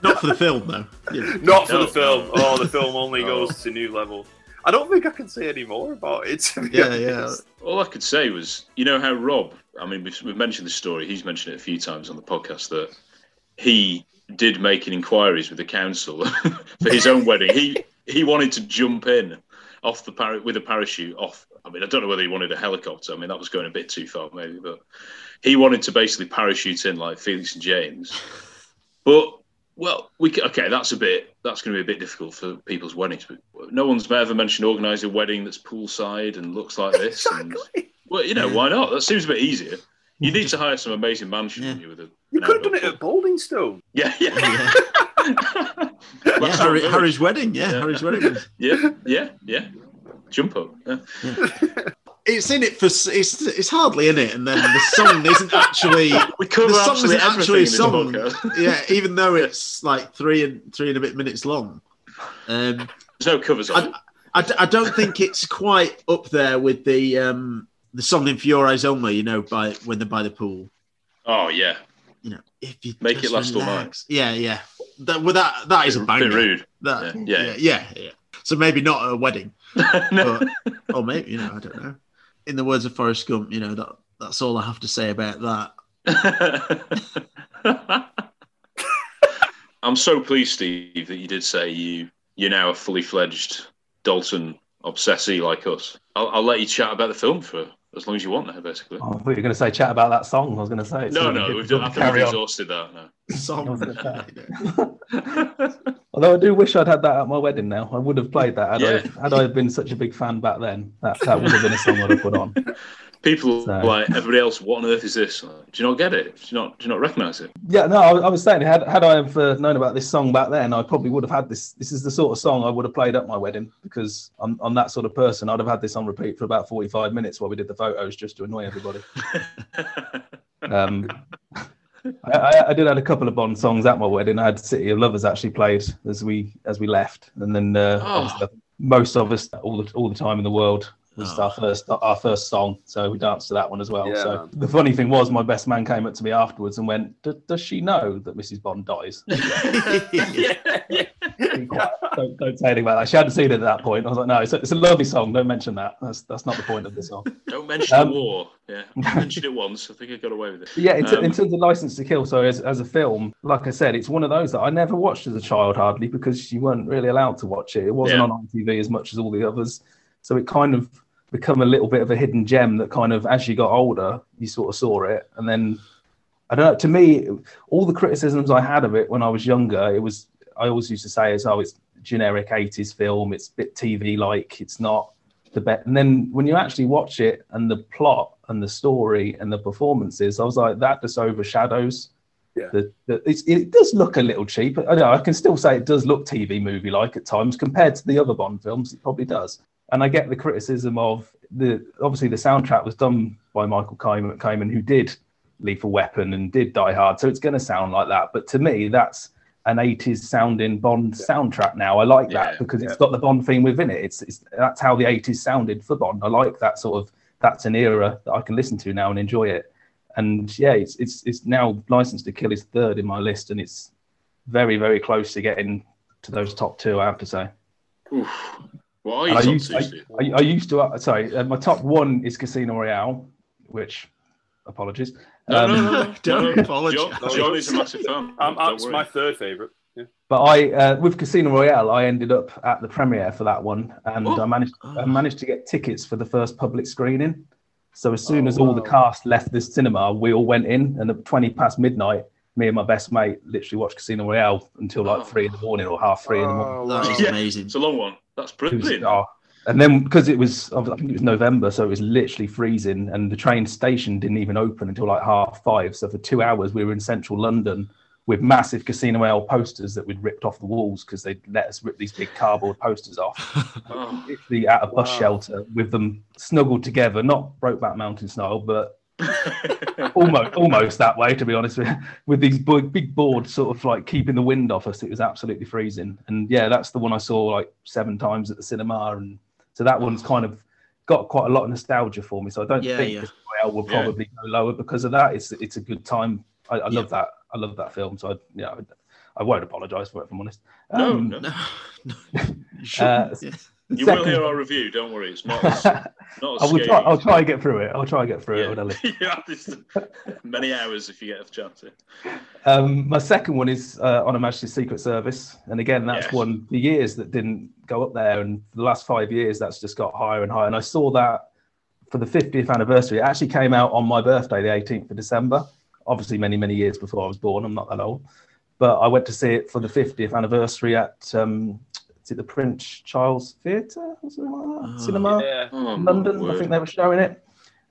Not for the film, though. Yeah. Not for No, the film. no. Oh, the film only Oh. goes to new level. I don't think I can say any more about it. To be Yeah, yeah. All I could say was, you know how Rob, I mean, we've, we've mentioned this story, he's mentioned it a few times on the podcast that he did making inquiries with the council for his own wedding. He he wanted to jump in off the par- with a parachute off. I mean, I don't know whether he wanted a helicopter. I mean, that was going a bit too far, maybe, but he wanted to basically parachute in like Felix and James. But well, we okay. That's a bit. That's going to be a bit difficult for people's weddings. But no one's ever mentioned organising a wedding that's poolside and looks like this. And, Exactly. well, you know, why not? That seems a bit easier. You need to hire some amazing mansion Yeah. wouldn't you with a. You could have done it at Baldingstone. Yeah, yeah. Yeah. Well, Yeah, Harry, Harry's wedding. Yeah, Yeah. Harry's wedding. Was, Yeah, yeah, yeah. Jump up. Yeah. it's in it for. It's it's hardly in it, and then the song isn't actually. We cover the song absolutely isn't actually a everything song. in this podcast. yeah, even though it's like three and three and a bit minutes long. Um, There's no covers on it. I, d- I don't think it's quite up there with the um, the song in For Your Eyes Only. You know, by when they're by the pool. Oh yeah, You know, if you Make it last all night. Yeah, yeah. That, well, that that is a bit banger. rude. That, Yeah, yeah, yeah. yeah, yeah, So maybe not a wedding, no. but or maybe you know, I don't know. In the words of Forrest Gump, you know that that's all I have to say about that. I'm so pleased, Steve, that you did say you you're now a fully fledged Dalton obsessee like us. I'll, I'll let you chat about the film for as long as you want now, basically. Oh, I thought you were going to say chat about that song. I was going to say. it's no, no, we've done, I difficult think to we've exhausted that now. Song. Although I do wish I'd had that at my wedding. Now I would have played that had Yeah. I had I been such a big fan back then. That that would have been a song I'd have put on. People So- like everybody else. What on earth is this? Like, do you not get it? Do you not? Do you not recognise it? Yeah, no, I, I was saying had had I have uh, known about this song back then, I probably would have had this. This is the sort of song I would have played at my wedding because I'm I'm that sort of person. I'd have had this on repeat for about 45 minutes while we did the photos just to annoy everybody. Um, I, I, did had a couple of Bond songs at my wedding. I had City of Lovers actually played as we as we left, and then uh, Oh. most of us all the all the time in the world was Oh. our first our first song, so we danced to that one as well. Yeah, so man. the funny thing was, my best man came up to me afterwards and went, "Does she know that Mrs. Bond dies?" Be quiet. don't, don't say anything about that. She hadn't seen it at that point. I was like, "No, it's a, it's a lovely song. Don't mention that. That's that's not the point of the song." Don't mention Um, war. Yeah, I mentioned it once. I think I got away with it. Yeah, in, t- Um, in terms of License to Kill, so as, as a film, like I said, it's one of those that I never watched as a child hardly because you weren't really allowed to watch it. It wasn't Yeah. on ITV as much as all the others, so it kind of become a little bit of a hidden gem that kind of, as you got older, you sort of saw it, and then I don't know. To me, all the criticisms I had of it when I was younger, it was I always used to say as oh, it's generic '80s film, it's a bit TV like, it's not the best. And then when you actually watch it and the plot and the story and the performances, I was like, that just overshadows. Yeah. The, the, it's, it does look a little cheap. I know I can still say it does look TV movie like at times compared to the other Bond films. It probably does. And I get the criticism of the obviously the soundtrack was done by Michael Kamen, Kamen who did Lethal Weapon and did Die Hard, so it's going to sound like that. But to me, that's an 80s sounding Bond soundtrack now. I like that Yeah, because it's got the Bond theme within it. It's, it's that's how the 80s sounded for Bond. I like that sort of that's an era that I can listen to now and enjoy it. And yeah, it's it's it's now License to Kill is third in my list, and it's very very close to getting to those top two. I have to say. Oof. What are you I used, two, I, Steve? I, I used to uh, sorry, uh, my top one is Casino Royale, which apologies. No, Um, no, no, no. Don't apologise. John, John is a massive fan. Um, Don't that's worry. my third favourite. Yeah. But I, uh, with Casino Royale, I ended up at the premiere for that one, and Oh. I managed I managed to get tickets for the first public screening. So as soon as all the cast left the cinema, we all went in, and at twenty past midnight, me and my best mate literally watched Casino Royale until like Oh. three in the morning or half three in the oh, morning. Oh, That Yeah. amazing. It's a long one. That's It was- brilliant. oh. And then because it was, I think it was November, so it was literally freezing, and the train station didn't even open until like half five. So for two hours, we were in central London with massive Casino Royale posters that we'd ripped off the walls because they'd let us rip these big cardboard posters off. Oh. Literally at a bus Wow. shelter with them snuggled together, not Brokeback Mountain style, but almost almost that way to be honest with with these big, big boards sort of like keeping the wind off us it was absolutely freezing and yeah that's the one i saw like seven times at the cinema and so that one's kind of got quite a lot of nostalgia for me. So I don't Yeah, think yeah. this Royale will Yeah. probably go lower because of that. It's it's a good time. I, I Yeah. love that. I love that film. So I, yeah, I, won't apologise for it if I'm honest. No, Um, no. No, no. Uh, Yeah. You will hear our review. Don't worry. It's not as, not as I will try. I'll try and get through it. I'll try and get through it when I live. Yeah. you have this many hours if you get a chance. to. Um, my second one is uh, on Her Majesty's Secret Service, and again, that's Yes. one for years that didn't go up there, and the last five years, that's just got higher and higher. And I saw that for the 50th anniversary. It actually came out on my birthday, the 18th of December. Obviously, many many years before I was born. I'm not that old, but I went to see it for the 50th anniversary at um, is it the Prince Charles Theatre or something like that? Oh. Cinema. Yeah. Oh, in my London. I think they were showing it,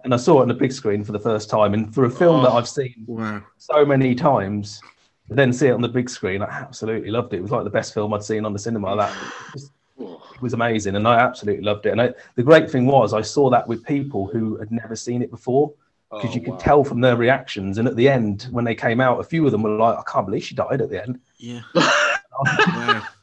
and I saw it on the big screen for the first time. And for a film that Oh. I've seen Wow. so many times, to then see it on the big screen, I absolutely loved it. It was like the best film I'd seen on the cinema. That it was, it was amazing, and I absolutely loved it. And I, the great thing was, I saw that with people who had never seen it before. Because Oh, you could wow. tell from their reactions, and at the end, when they came out, a few of them were like, "I can't believe she died at the end." Yeah.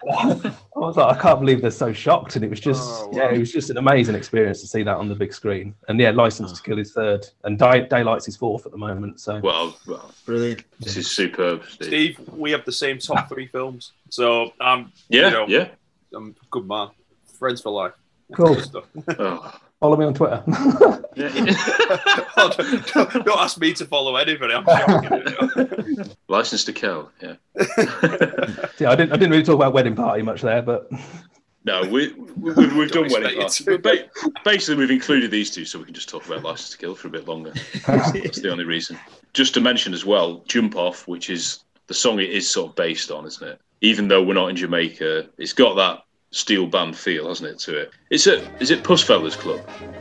wow. I was like, I can't believe they're so shocked, and it was just, Oh, yeah, it was just an amazing experience to see that on the big screen. And yeah, License to Kill is third, and Day- Daylight's is fourth at the moment. So well, well, Brilliant. this is superb, Steve. Steve, we have the same top three films, so um, Yeah, you know, yeah. I'm a good man, friends for life. cool. Good stuff. Oh. Follow me on Twitter. Yeah. don't, don't- don't ask me to follow anybody. I'm shocking. License to kill. Yeah. yeah, I didn't. I didn't really talk about wedding party much there, but No, we, we, we've, we've done Don't wedding party. ba- basically, we've included these two so we can just talk about License to Kill for a bit longer. That's the only reason. Just to mention as well, Jump Up, which is the song it is sort of based on, isn't it? Even though we're not in Jamaica, it's got that steel band feel, hasn't it, to it? It's a, is it Puss Fellas Club?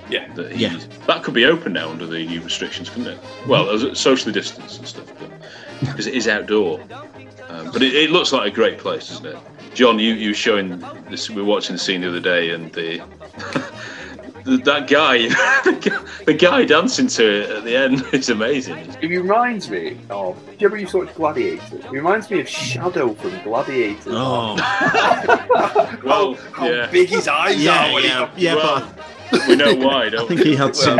Yeah. That, Yeah. that could be open now under the new restrictions, couldn't it? Well, as a- socially distanced and stuff, because it is outdoor. Um, but it, it looks like a great place, doesn't it? John, you, you were showing this. We were watching the scene the other day, and the, the that guy, the guy, dancing to it at the end is amazing. It reminds me of. Do you ever used to watch Gladiator? It reminds me of Shadow from Gladiator. Oh. Well, how, how yeah. big his eyes Yeah, are. When yeah, he, yeah, Well, but we know why, I don't think we? he had some.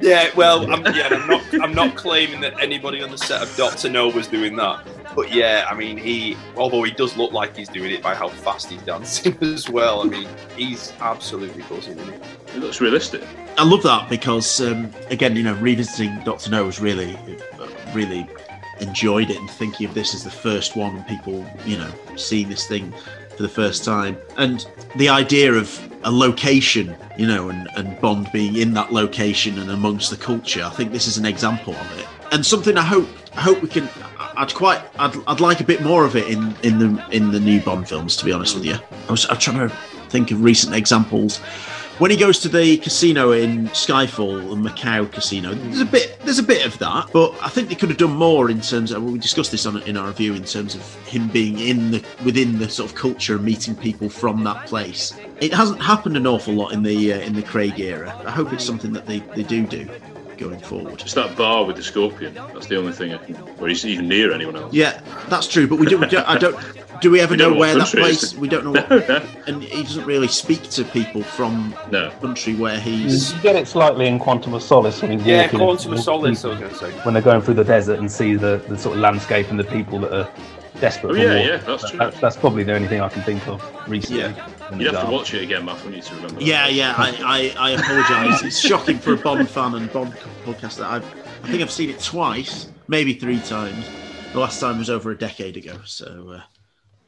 yeah, well, I'm, yeah, I'm not. I'm not claiming that anybody on the set of Doctor No was doing that. But yeah, I mean, he. Although he does look like he's doing it by how fast he's dancing as well. I mean, he's absolutely buzzing. Isn't he? It looks realistic. I love that because, um, again, you know, revisiting Doctor No was really, really enjoyed it and thinking of this as the first one and people, you know, seeing this thing for the first time. And the idea of a location, you know, and, and Bond being in that location and amongst the culture, I think this is an example of it. And something I hope I hope we can I'd quite I'd, I'd like a bit more of it in, in the in the new Bond films, to be honest with you. I was I'm trying to think of recent examples when he goes to the casino in Skyfall, the Macau casino, there's a bit there's a bit of that, but I think they could have done more in terms of. Well, we discussed this on in our review in terms of him being in the within the sort of culture and meeting people from that place. It hasn't happened an awful lot in the uh, in the Craig era. I hope it's something that they, they do do going forward. It's that bar with the scorpion. That's the only thing I can. Where he's even near anyone else. Yeah, that's true, but we don't. We don't I don't. Do we ever We know know where that country it is. place? We don't know. What, no, and he doesn't really speak to people from no. the country where he's. you get it slightly in Quantum of Solace when he's Yeah, walking Quantum of into- Solace. I was going to say. when they're going through the desert and see the, the sort of landscape and the people that are desperate Oh, for yeah, water. yeah, that's true. That's, that's probably the only thing I can think of recently. Yeah. You'd have to watch it again, Matt, wouldn't you, to remember. that. Yeah, yeah. I, I, I apologise. It's shocking for a Bond fan and Bond podcast that I've. I think I've seen it twice, maybe three times. The last time was over a decade ago. So uh,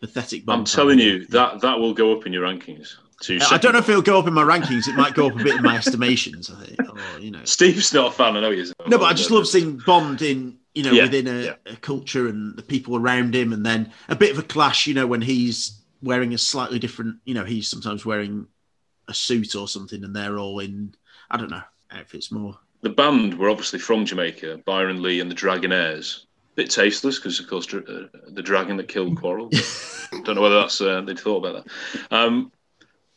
pathetic. Bond I'm fan. telling you that that will go up in your rankings. To Uh, I don't know if it'll go up in my rankings. It might go up a bit in my estimations. I think. Or, you know. Steve's not a fan. I know he isn't. No, but I just love seeing Bond in you know Yeah, within a, yeah. a culture and the people around him, and then a bit of a clash. You know, when he's wearing a slightly different. You know, he's sometimes wearing a suit or something, and they're all in. I don't know outfits more. the band were obviously from Jamaica, Byron Lee and the Dragonaires. Bit tasteless because, of course, dr- uh, the dragon that killed Quarrel. Don't know whether that's uh, they'd thought about that. Um,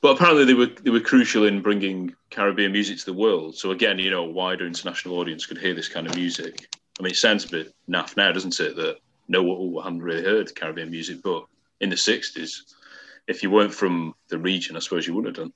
but apparently, they were they were crucial in bringing Caribbean music to the world. So again, you know, a wider international audience could hear this kind of music. I mean, it sounds a bit naff now, doesn't it? That no one hadn't really heard Caribbean music, but in the '60s, if you weren't from the region, I suppose you wouldn't have done.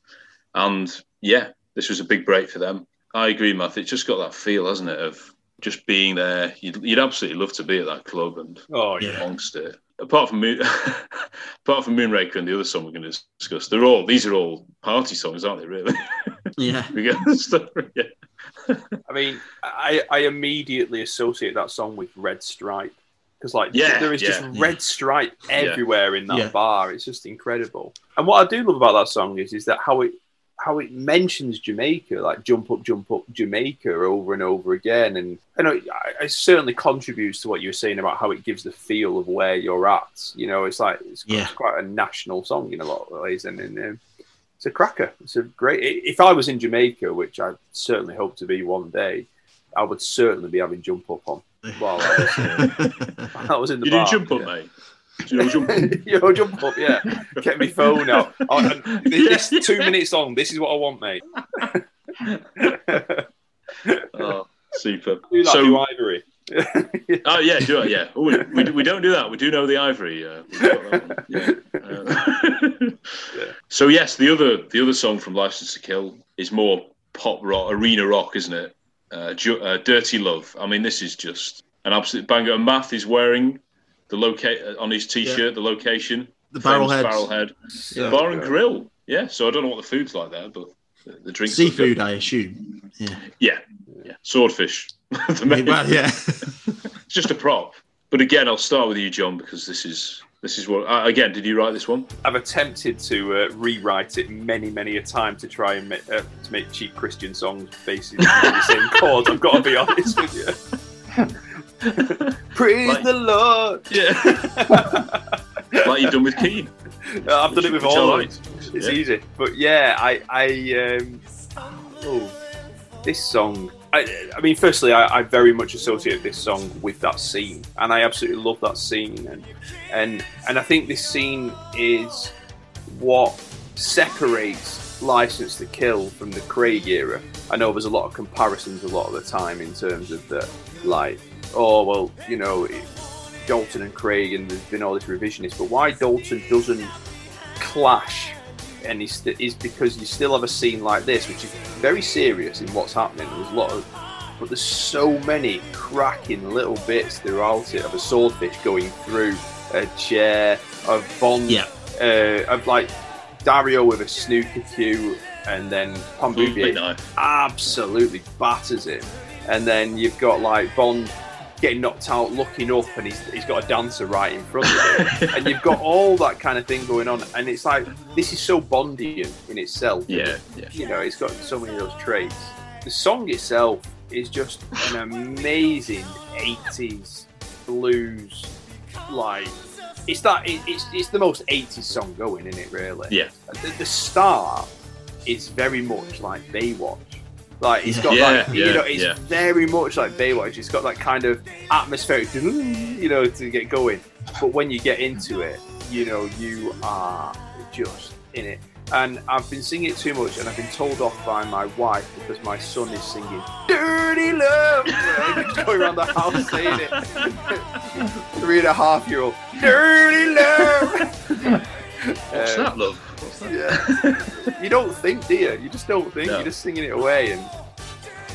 And yeah, this was a big break for them. I agree, Matt. It's just got that feel, hasn't it, of just being there. You'd, you'd absolutely love to be at that club and Oh yeah. Yeah. amongst it. Apart from Moon, apart from Moonraker and the other song we're going to discuss, they're all these are all party songs, aren't they? Really? Yeah. we get the story. Yeah. I mean, I, I immediately associate that song with Red Stripe because, like, Yeah, there is just yeah, red stripe everywhere in that Yeah. bar. It's just incredible. And what I do love about that song is, is that how it how it mentions Jamaica, like "Jump Up, Jump Up, Jamaica" over and over again, and you know, I- it certainly contributes to what you were saying about how it gives the feel of where you're at. You know, it's like it's, Yeah. it's quite a national song in a lot of ways, and, and um, it's a cracker. It's a great. If I was in Jamaica, which I certainly hope to be one day, I would certainly be having jump up on while I was, I in the You bar. do jump up, yeah. mate. Do you know jump up? Yo, jump up, yeah. Get my phone out. Oh, and this, this two minutes long. This is what I want, mate. Oh, super. Do So, to Ivory. oh yeah, do it. Yeah, oh, we, we, we don't do that. We do know the ivory. Uh, we've got that one. Yeah. Uh, So yes, the other the other song from License to Kill is more pop rock, arena rock, isn't it? Uh, Ju- uh, Dirty Love. I mean, this is just an absolute banger. And Matt is wearing the locate on his t-shirt the location. The famous Barrelhead. Barrelhead Yeah. Bar and Grill. Yeah. So I don't know what the food's like there, but the, the drinks Seafood. I assume. Yeah. Yeah, yeah. Swordfish. The main- Well, yeah. it's just a prop. But again, I'll start with you, John, because this is this is what. Uh, again, did you write this one? I've attempted to uh, rewrite it many, many a time to try and make, uh, to make cheap Christian songs basically on the same chords. I've got to be honest with you. Praise Like- the Lord. Yeah. like you've done with Keen. I've done it with all. of them. It's Yeah. easy, but yeah, I, I, um, oh, this song. I, I mean, firstly, I, I very much associate this song with that scene, and I absolutely love that scene, and and and I think this scene is what separates License to Kill from the Craig era. I know there's a lot of comparisons a lot of the time in terms of the like, oh well, you know, Dalton and Craig, and there's been all this revisionist, but why Dalton doesn't clash and is, st- is because you still have a scene like this, which is very serious in what's happening. There's a lot of, but there's so many cracking little bits throughout it of a swordfish going through a chair, of Bond, Yeah. uh, of like Dario with a snooker cue, and then Pam Big absolutely batters him. And then you've got like Bond getting knocked out, looking up, and he's, he's got a dancer right in front of him. and you've got all that kind of thing going on. And it's like, this is so Bondian in itself. Yeah, yeah. You know, it's got so many of those traits. The song itself is just an amazing 80s blues, like, it's that it, it's it's the most 80s song going, isn't it? Really? Yeah. The, the start is very much like Baywatch. Like it's got Yeah, like you know, it's yeah. very much like Baywatch. It's got that kind of atmospheric, you know, to get going. But when you get into it, you know, you are just in it. And I've been singing it too much, and I've been told off by my wife because my son is singing "Dirty Love," going around the house saying it. Three and a half year old, "Dirty Love." What's Uh, that, love? What's that? yeah. you don't think, do you? You just don't think. No. You're just singing it away, and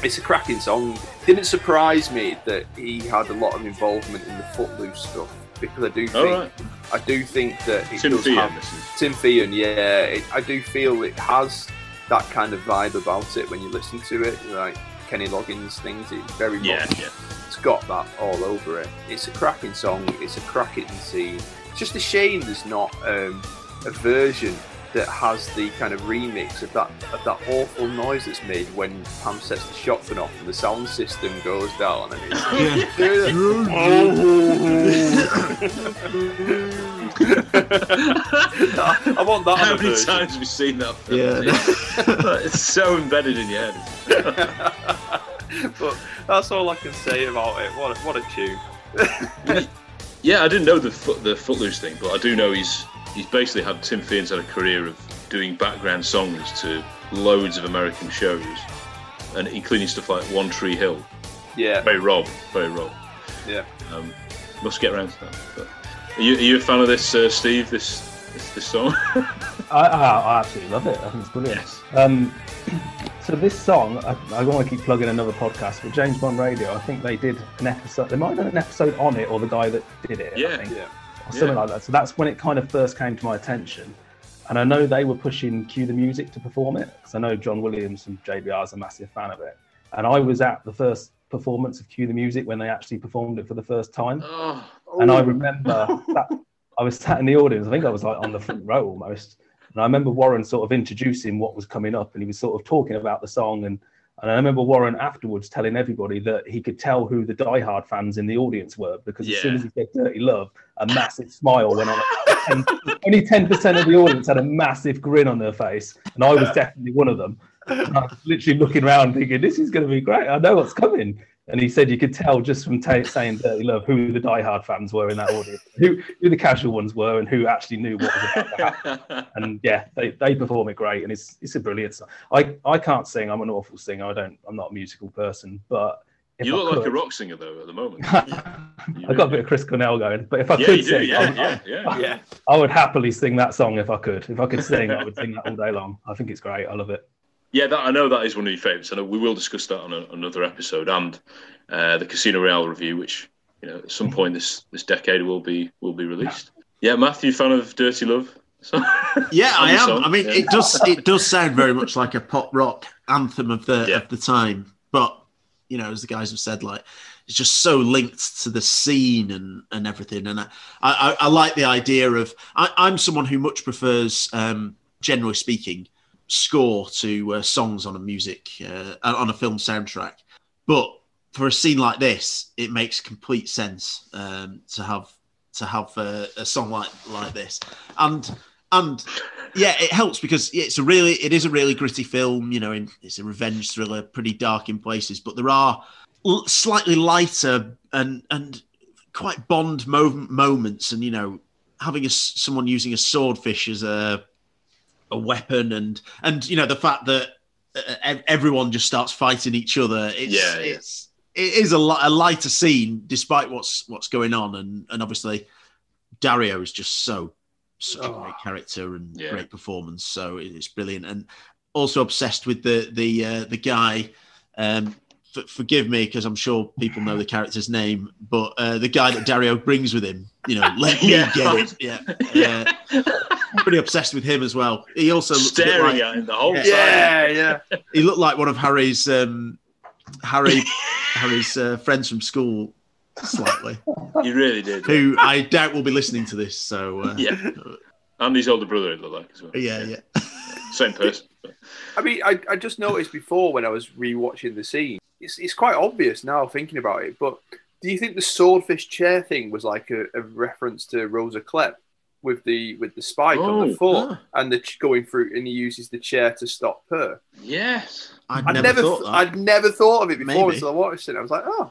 it's a cracking song. Didn't surprise me that he had a lot of involvement in the Footloose stuff because I do think right. I do think that it Tim does Feehan, have. Tim. Yeah, it, I do feel it has that kind of vibe about it when you listen to it, like Kenny Loggins things. It's very Yeah, much yeah. it's got that all over it. It's a cracking song. It's a cracking scene. It's just a shame there's not um, a version that has the kind of remix of that of that awful noise that's made when Pam sets the shotgun off and the sound system goes down and it's. I want that How many version. times have you seen that film? Yeah. it's so embedded in your head. but that's all I can say about it. What a, what a tune. Yeah, I didn't know the foot, the Footloose thing, but I do know he's he's basically had Tim Feehan's had a career of doing background songs to loads of American shows, and including stuff like One Tree Hill. Yeah, Very Rob, very Rob. yeah. Um, must get around to that. But are you, are you a fan of this, uh, Steve? This This, this song. I, I, I absolutely love it. I think it's brilliant. Yes. Um, so this song, I, I want to keep plugging another podcast, but James Bond Radio, I think they did an episode. They might have done an episode on it, or the guy that did it. Yeah, I think, yeah. Or something Yeah. like that. So that's when it kind of first came to my attention. And I know they were pushing Cue the Music to perform it, because I know John Williams from JBR is a massive fan of it. And I was at the first performance of Cue the Music when they actually performed it for the first time. Oh, And I remember that I was sat in the audience. I think I was like on the front row almost. And I remember Warren sort of introducing what was coming up, and he was sort of talking about the song. And, and I remember Warren afterwards telling everybody that he could tell who the Die Hard fans in the audience were because as soon as he said "Dirty Love," a massive smile went on. And only ten percent of the audience had a massive grin on their face, and I was definitely one of them. And I was literally looking around, thinking, "This is going to be great. I know what's coming." And he said you could tell just from ta saying "Dirty Love" who the die-hard fans were in that audience, who who the casual ones were, and who actually knew what was about to happen. And yeah, they, they perform it great, and it's it's a brilliant song. I I can't sing. I'm an awful singer. I don't. I'm not a musical person, but you I look like a rock singer though at the moment. I've got a bit of Chris Cornell going, but if I Yeah, could you do. sing, Yeah, I, yeah, yeah. Yeah. I would happily sing that song if I could. If I could sing, I would sing that all day long. I think it's great. I love it. Yeah, that, I know that is one of your favourites. I know we will discuss that on a, another episode, and uh, the Casino Royale review, which you know at some point this this decade will be will be released. Yeah, Matthew, fan of Dirty Love. So, Yeah, I am. song, I mean, yeah. it does it does sound very much like a pop rock anthem of the Yeah. of the time, but you know, as the guys have said, like it's just so linked to the scene and and everything. And I I, I like the idea of I, I'm someone who much prefers, um, generally speaking, score to uh, songs on a music uh, on a film soundtrack, but for a scene like this, it makes complete sense um, to have to have a, a song like like this, and and yeah, it helps because it's a really it is a really gritty film. You know, in, it's a revenge thriller, pretty dark in places, but there are l- slightly lighter and and quite Bond mo- moments, and you know, having a, someone using a swordfish as a a weapon, and and you know the fact that uh, everyone just starts fighting each other. It's, Yeah, yeah. it's it is a, a lighter scene despite what's what's going on, and and obviously Dario is just so such a Oh. great character and Yeah. great performance. So it's brilliant, and also obsessed with the the uh, the guy. Um, f- forgive me because I'm sure people know the character's name, but uh, the guy that Dario brings with him, you know, let me Yeah. get it. Yeah, yeah, Uh, pretty obsessed with him as well. He also looks staring like, at him the whole Yeah. time. Yeah, yeah. he looked like one of Harry's um, Harry Harry's uh, friends from school, slightly. You really did. Who I doubt will be listening to this. So uh, Yeah. And his older brother, it looked like as well. yeah, yeah. Same person. I mean, I, I just noticed before when I was rewatching the scene, it's, it's quite obvious now thinking about it. But do you think the swordfish chair thing was like a, a reference to Rosa Klebb with the with the spike on Oh, the foot ah. and the ch- going through, and he uses the chair to stop her? Yes. I'd, I'd never, never, thought that. I'd never thought of it before Maybe. until I watched it. I was like, oh,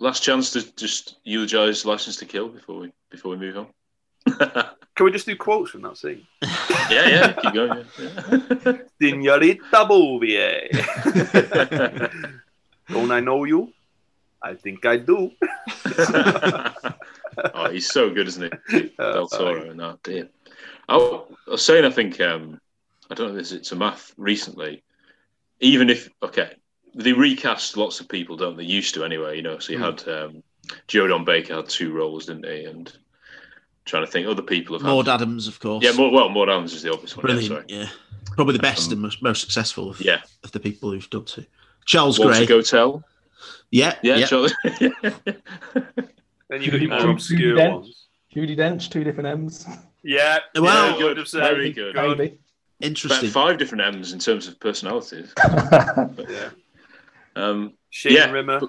Last chance to just eulogize License to Kill before we before we move on. Can we just do quotes from that scene? yeah, yeah, keep going. Yeah. Senorita Bouvier. Don't I know you? I think I do. oh, he's so good, isn't he? Uh, Del Toro and that. Dear. I was saying, I think um, I don't know if it's a math recently. Even if okay, they recast lots of people, don't they? Used to anyway, you know. So you Hmm. had um, Joe Don Baker had two roles, didn't he? And trying to think, other people have Maud had. Adams, of course. Yeah, more, well, Maud Adams is the obvious one. Yeah, Brilliant. sorry. Yeah, probably the best and most, most successful of, Yeah. of the people who've done two. Charles Walter Gray. Gotell. Yeah, Yeah, yeah. Charlie. Then you've got your more obscure Dench. ones. Judi Dench, two different M's. Yeah. Well, yeah, good of very good. Good. Maybe. About Interesting. five different M's in terms of personalities. Yeah. Um, Shane Yeah. Rimmer.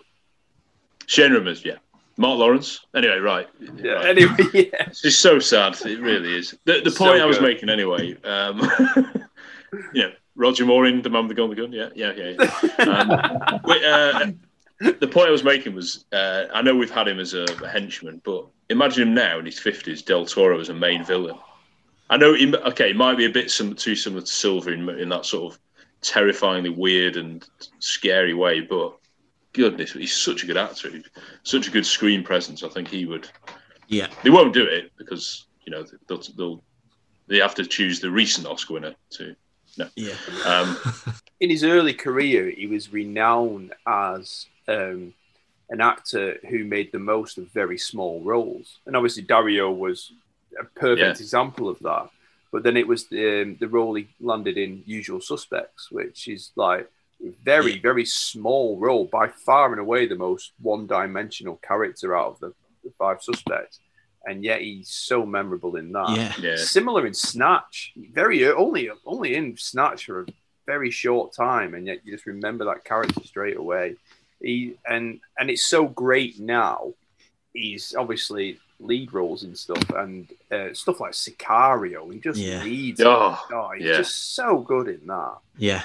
Shane Rimmers, yeah. Marc Lawrence. Anyway, right. Yeah. Right. Anyway, yeah. It's just so sad. It really is. The, the So point I was making anyway, um, you know, Roger Moore in The Man with the Gun, the Gun. Yeah, yeah, yeah. yeah. Um, wait, uh, the point I was making was uh, I know we've had him as a, a henchman, but imagine him now in his 50s, Del Toro as a main villain. I know, he, okay, it might be a bit sim- too similar to Silva in, in that sort of terrifyingly weird and scary way, but goodness, he's such a good actor, such a good screen presence. I think he would. Yeah. They won't do it because you know they'll, they'll they have to choose the recent Oscar winner to. No. Yeah. Um, in his early career, he was renowned as um, an actor who made the most of very small roles, and obviously Dario was a perfect Yeah. example of that. But then it was the um, the role he landed in Usual Suspects, which is like a very very small role, by far and away the most one dimensional character out of the, the five suspects, and yet he's so memorable in that. Yeah. yeah. Similar in Snatch, very only only in Snatch for a very short time, and yet you just remember that character straight away. He and and it's so great now. He's obviously lead roles and stuff, and uh, stuff like Sicario. He just Yeah. leads. Oh, Oh, he's yeah. just so good in that. Yeah.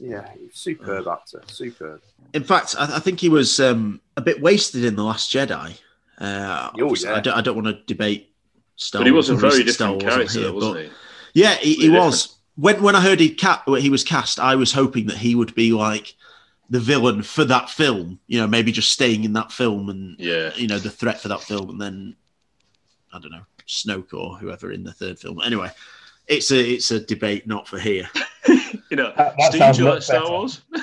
Yeah, he's superb actor, superb. In fact, I, I think he was um, a bit wasted in The Last Jedi. Uh, Oh, yeah. I, don't, I don't want to debate Star But he Wars was a very recent Star different Wars on character, here, wasn't he? Yeah, he, he was. When when I heard he cat he was cast, I was hoping that he would be like the villain for that film. You know, maybe just staying in that film and Yeah. you know the threat for that film, and then I don't know Snoke or whoever in the third film. Anyway, it's a it's a debate not for here. You know, That- that Steve, do you like Star. Wars?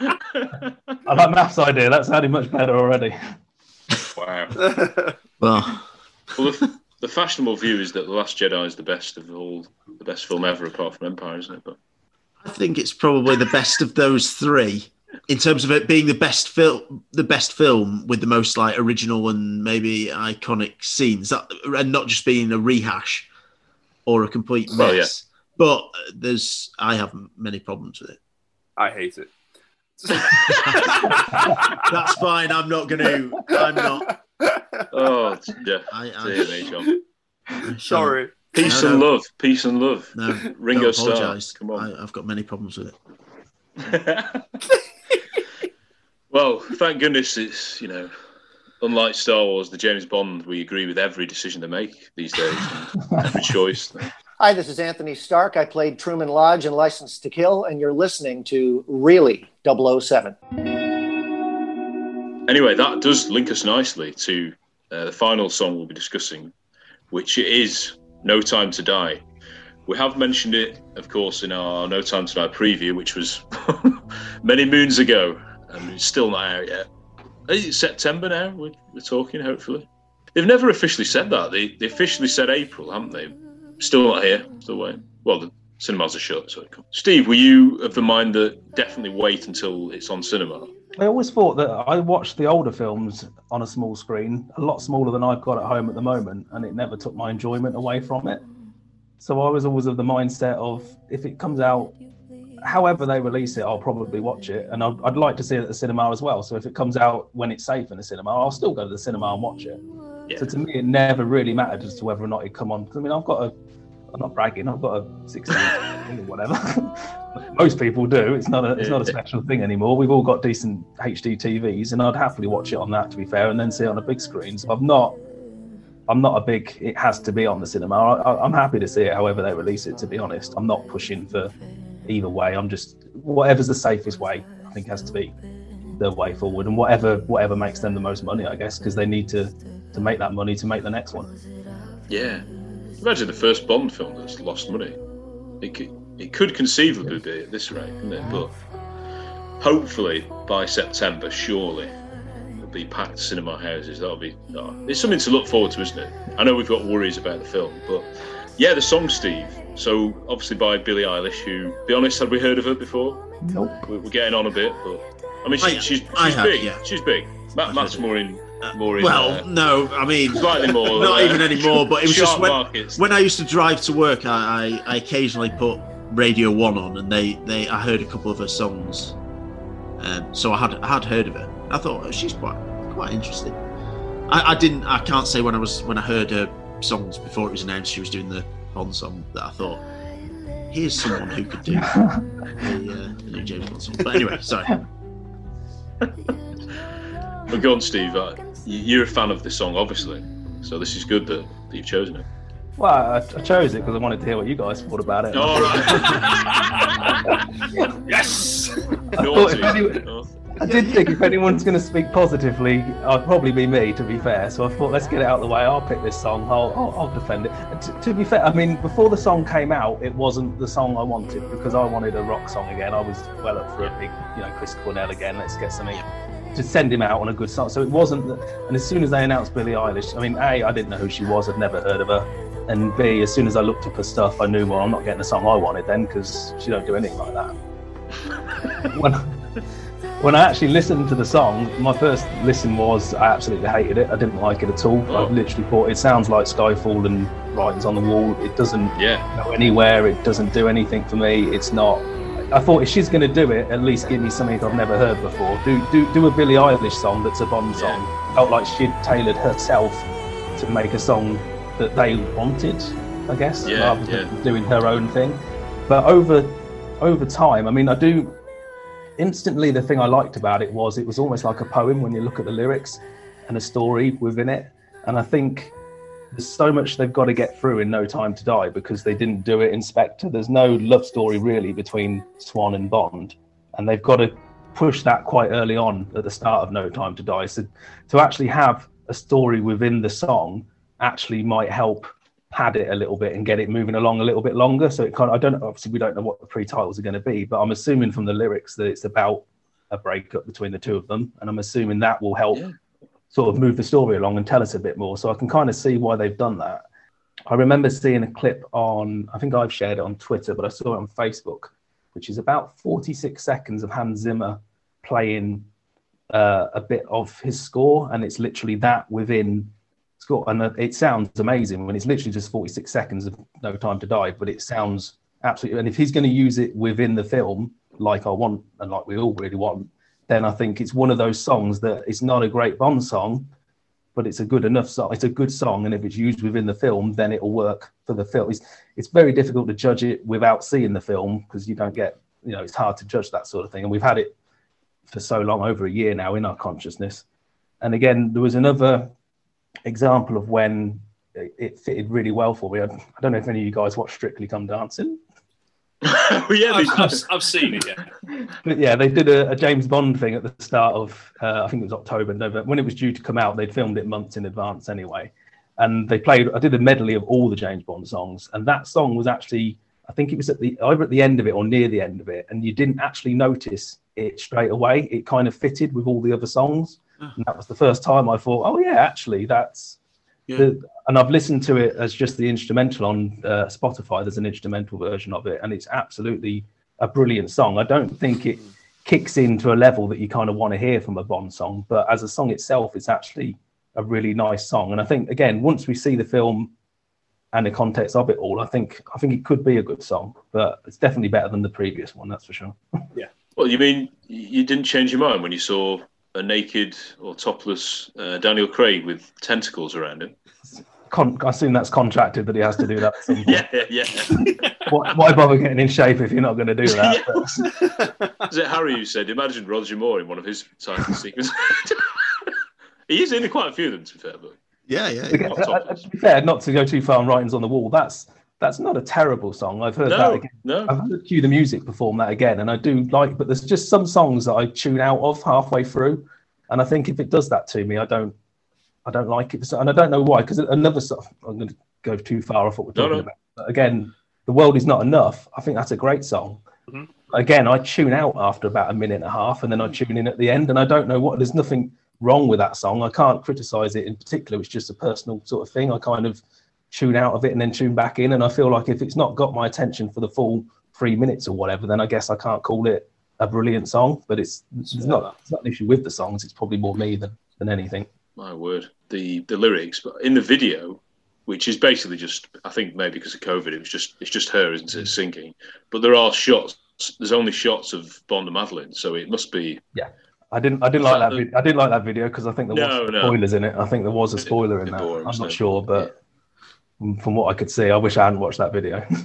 I like Matt's idea. That sounded much better already. wow. Well, Well, the, the fashionable view is that The Last Jedi is the best of all, the best film ever, apart from Empire, isn't it? But I think it's probably the best of those three in terms of it being the best film, the best film with the most like original and maybe iconic scenes, that, and not just being a rehash or a complete mess. Well, yeah. But there's, I have many problems with it. I hate it. That's fine. I'm not going to. I'm not. oh, yeah. I, Dear me, John. I, Sorry. Peace No, and no. love, peace and love. No, Ringo don't Starr. Come on. I, I've got many problems with it. well, thank goodness it's you know, unlike Star Wars, the James Bond, we agree with every decision they make these days, every choice. Hi, this is Anthony Starke. I played Truman Lodge in License to Kill, and you're listening to Really 007. Anyway, that does link us nicely to uh, the final song we'll be discussing, which is "No Time to Die." We have mentioned it, of course, in our No Time to Die preview, which was many moons ago, and it's still not out yet. It's September now. We're, we're talking, hopefully. They've never officially said that. They, they officially said April, haven't they? Still not here. Still waiting. Well, the cinemas are shut, so. Steve, were you of the mind that definitely wait until it's on cinema? I always thought that I watched the older films on a small screen, a lot smaller than I've got at home at the moment, and it never took my enjoyment away from it. So I was always of the mindset of if it comes out, however they release it, I'll probably watch it, and I'd, I'd like to see it at the cinema as well. So if it comes out when it's safe in the cinema, I'll still go to the cinema and watch it. So to me, it never really mattered as to whether or not it come on. I mean, I've got a, I'm not bragging, I've got a 16 or whatever. Most people do. It's not a, it's not a special thing anymore. We've all got decent HD TVs, and I'd happily watch it on that, to be fair, and then see it on a big screen. So I'm not, I'm not a big. It has to be on the cinema. I, I'm happy to see it however they release it. To be honest, I'm not pushing for either way. I'm just whatever's the safest way. I think has to be. the way forward, and whatever whatever makes them the most money, I guess, because they need to to make that money to make the next one. Yeah, imagine the first Bond film that's lost money. It could, it could conceivably be at this rate, couldn't it? But hopefully by September, surely it'll be packed cinema houses. That'll be oh, it's something to look forward to, isn't it? I know we've got worries about the film, but yeah, the song Steve. So obviously by Billie Eilish, who, be honest, had we heard of her before? Nope. We're, we're getting on a bit, but I mean, she, I- she's she's I have, big. yeah. She's big. Matt, Matt's more in more in. Well, uh, no, I mean, Slightly more, Not uh, even anymore. But it was sharp just when, markets. when I used to drive to work, I, I, I occasionally put Radio One on, and they, they I heard a couple of her songs. Um, so I had I had heard of her. I thought oh, she's quite quite interesting. I, I didn't. I can't say when I was when I heard her songs before it was announced she was doing the Bond song that I thought here's someone who could do the, uh, the new James Bond song. But anyway, sorry. But go on, Steve. Uh, you- you're a fan of the song, obviously. So this is good that, that you've chosen it. Well, I, I chose it because I wanted to hear what you guys thought about it. All right. yes. I, thought if any- I did think if anyone's going to speak positively, I'd probably be me, to be fair. So I thought, let's get it out of the way. I'll pick this song. I'll, I'll, I'll defend it. To, to be fair, I mean, before the song came out, it wasn't the song I wanted because I wanted a rock song again. I was well up for a big, you know, Chris Cornell again. Let's get something to send him out on a good song. So it wasn't. The, and as soon as they announced Billie Eilish, I mean, a, I didn't know who she was. I'd never heard of her. And B, as soon as I looked up her stuff, I knew, well, I'm not getting the song I wanted then because she don't do anything like that. when, when I actually listened to the song, my first listen was I absolutely hated it. I didn't like it at all. I oh. literally thought it sounds like Skyfall and Writings on the Wall. It doesn't yeah. go anywhere. It doesn't do anything for me. It's not. I thought if she's going to do it, at least give me something I've never heard before. Do do do a Billie Eilish song that's a Bond song. Felt like she'd tailored herself to make a song that they wanted, I guess, Yeah, rather than yeah. doing her own thing. But over over time, I mean, I do instantly the thing I liked about it was it was almost like a poem when you look at the lyrics and a story within it. And I think there's so much they've got to get through in No Time to Die because they didn't do it in Spectre. There's no love story really between Swann and Bond, and they've got to push that quite early on at the start of No Time to Die. So to actually have a story within the song actually might help pad it a little bit and get it moving along a little bit longer. So it kind of, I don't obviously we don't know what the pre-titles are going to be, but I'm assuming from the lyrics that it's about a breakup between the two of them, and I'm assuming that will help sort of move the story along and tell us a bit more. So I can kind of see why they've done that. I remember seeing a clip on, I think I've shared it on Twitter, but I saw it on Facebook, which is about 46 seconds of Hans Zimmer playing uh, a bit of his score, and it's literally that within score, and uh, it sounds amazing when it's literally just 46 seconds of No Time to Die, but it sounds absolutely. And if he's going to use it within the film, like I want and like we all really want, then I think it's one of those songs that it's not a great Bond song, but it's a good enough song. It's a good song, and if it's used within the film, then it'll work for the film. It's it's very difficult to judge it without seeing the film because you don't get you know it's hard to judge that sort of thing. And we've had it for so long, over a year now, in our consciousness. And again, there was another example of when it, it fitted really well for me. I, I don't know if any of you guys watch Strictly Come Dancing. yeah, I've, I've, I've seen it. Yeah. But yeah, they did a, a James Bond thing at the start of, uh, I think it was October, November. When it was due to come out, they'd filmed it months in advance anyway. And they played, I did a medley of all the James Bond songs. And that song was actually, I think it was at the either at the end of it or near the end of it. And you didn't actually notice it straight away. It kind of fitted with all the other songs. And that was the first time I thought, oh, yeah, actually, that's. The, and I've listened to it as just the instrumental on uh, Spotify. There's an instrumental version of it, and it's absolutely a brilliant song. I don't think it kicks into a level that you kind of want to hear from a Bond song, but as a song itself, it's actually a really nice song. And I think again, once we see the film and the context of it all, I think I think it could be a good song, but it's definitely better than the previous one, that's for sure. Yeah. Well, you mean you didn't change your mind when you saw a naked or topless uh, Daniel Craig with tentacles around him? Con- I assume that's contracted that he has to do that. At some point. Yeah, yeah, yeah. why, why bother getting in shape if you're not going to do that? But- Is it Harry who said, imagine Roger Moore in one of his title sequences? he is in quite a few of them, to be fair, but Yeah, yeah. Again, uh, uh, to be fair, not to go too far on writings on the wall, that's That's not a terrible song. I've heard No, that again. no. I've heard Cue the Music perform that again, and I do like. But there's just some songs that I tune out of halfway through, and I think if it does that to me, I don't, I don't like it, and I don't know why. Because another song, I'm going to go too far off what we're talking no. about. But again, the world is not enough. I think that's a great song. Mhm. Again, I tune out after about a minute and a half, and then I tune in at the end, and I don't know what. There's nothing wrong with that song. I can't criticize it in particular. It's just a personal sort of thing. I kind of tune out of it and then tune back in, and I feel like if it's not got my attention for the full three minutes or whatever, then I guess I can't call it a brilliant song. But it's it's not it's not an issue with the songs. It's probably more me than than anything. My word, the the lyrics, but in the video, which is basically just, I think maybe because of COVID, it was just it's just her, isn't it, mm. singing? But there are shots. There's only shots of Bond and Madeleine, so it must be. Yeah. I didn't I didn't like that vid- I didn't like that video because I think there No, was no. spoilers in it. I think there was a spoiler in that. boring, I'm wasn't sure, but from what I could see, I wish I hadn't watched that video.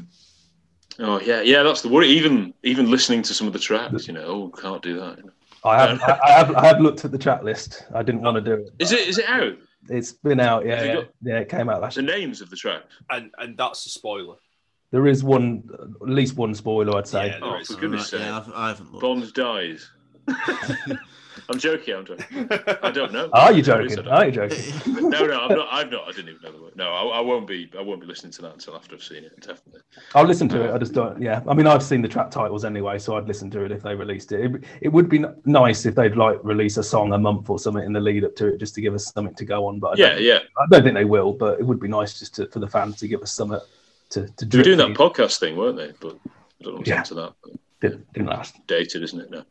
Oh yeah, yeah, that's the worry. Even even listening to some of the tracks, you know, oh, can't do that. I have, um, I, I have I have looked at the chat list. I didn't want to do it. Is it is it out? It's been out. Yeah, yeah, got- yeah. It came out last The year. names of the tracks. And and that's a spoiler. There is one, at least one spoiler, I'd say. Yeah, there Oh, is. for goodness Right, sake! yeah, I've, I haven't looked. Bond dies. I'm joking. I'm joking. I don't know. Are you joking? Are you joking? No, no, I'm not. I've not. I didn't even know the word. No, I, I won't be. I won't be listening to that until after I've seen it. Definitely. I'll listen to it. I um, just don't. Yeah, I mean, I've seen the track titles anyway, so I'd listen to it if they released it. It, it would be nice if they'd like release a song a month or something in the lead up to it, just to give us something to go on. But I Yeah, yeah. I don't think they will. But it would be nice just to, for the fans to give us something to to They were doing that podcast thing, weren't they? But I don't know Yeah. into that. Didn't, didn't last. Dated, isn't it? No.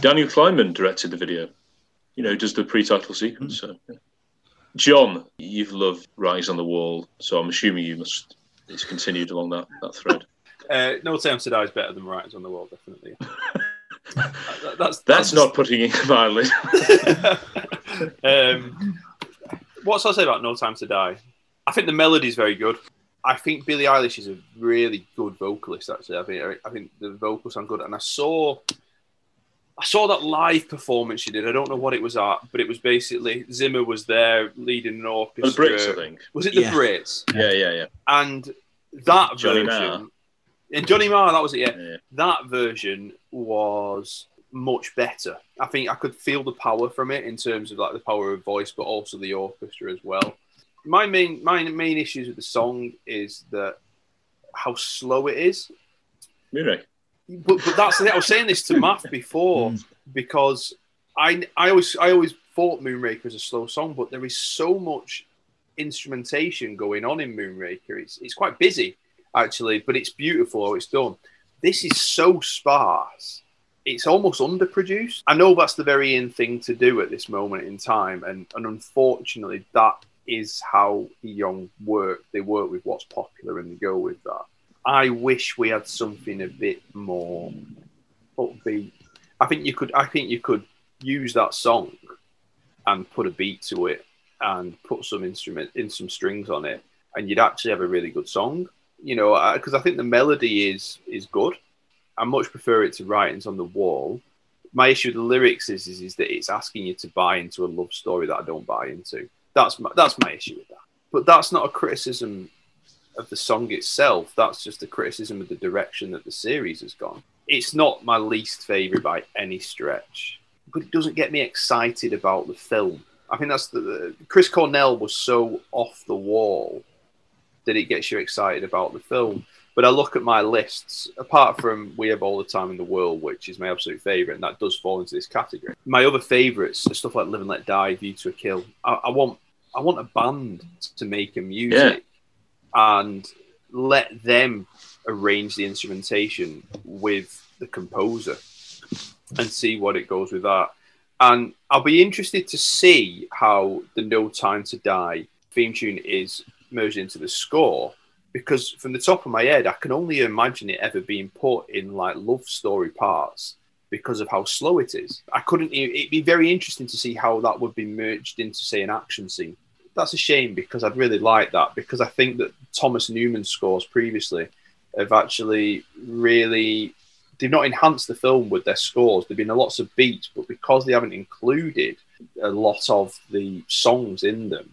Daniel Kleinman directed the video. You know, does the pre-title sequence. So, yeah. John, you've loved Rise on the Wall, so I'm assuming you must. It's continued along that that thread. Uh, no Time to Die is better than Rise on the Wall, definitely. That- that's That's not putting it mildly. um, what's I say about No Time to Die? I think the melody is very good. I think Billie Eilish is a really good vocalist. Actually, I think I think the vocals sound good. And I saw, I saw that live performance she did. I don't know what it was at, but it was basically Zimmer was there leading an orchestra. the. Brits, I think. Was it the Yeah. Brits? Yeah, yeah, yeah. And that Johnny version, Marr. and Johnny Marr, that was it. Yeah, Yeah. that version was much better. I think I could feel the power from it in terms of like the power of voice, but also the orchestra as well. My main my main issues with the song is that how slow it is. Really? But, but that's the thing. I was saying this to Matt before mm. because I I always I always thought Moonraker was a slow song, but there is so much instrumentation going on in Moonraker. It's it's quite busy actually, but it's beautiful how it's done. This is so sparse. It's almost underproduced. I know that's the very in thing to do at this moment in time, and, and unfortunately, that is how the Eon work. They work with what's popular and they go with that. I wish we had something a bit more upbeat. I think you could. I think you could use that song and put a beat to it and put some instrument in some strings on it, and you'd actually have a really good song. You know, uh, because I think the melody is is good. I much prefer it to Writings on the Wall. My issue with the lyrics is, is is that it's asking you to buy into a love story that I don't buy into. That's my, that's my issue with that. But that's not a criticism of the song itself. That's just a criticism of the direction that the series has gone. It's not my least favorite by any stretch, but it doesn't get me excited about the film. I think that's the, the Chris Cornell was so off the wall that it gets you excited about the film. But I look at my lists, apart from We Have All the Time in the World, which is my absolute favourite, and that does fall into this category. My other favourites are stuff like Live and Let Die, View to a Kill. I, I want I want a band to make a music and let them arrange the instrumentation with the composer and see what it goes with that. And I'll be interested to see how the No Time to Die theme tune is merged into the score because from the top of my head, I can only imagine it ever being put in like love story parts because of how slow it is. I couldn't. It'd be very interesting to see how that would be merged into, say, an action scene. That's a shame because I'd really like that because I think that Thomas Newman's scores previously have actually really they've not enhanced the film with their scores. There've been lots of beats, but because they haven't included a lot of the songs in them,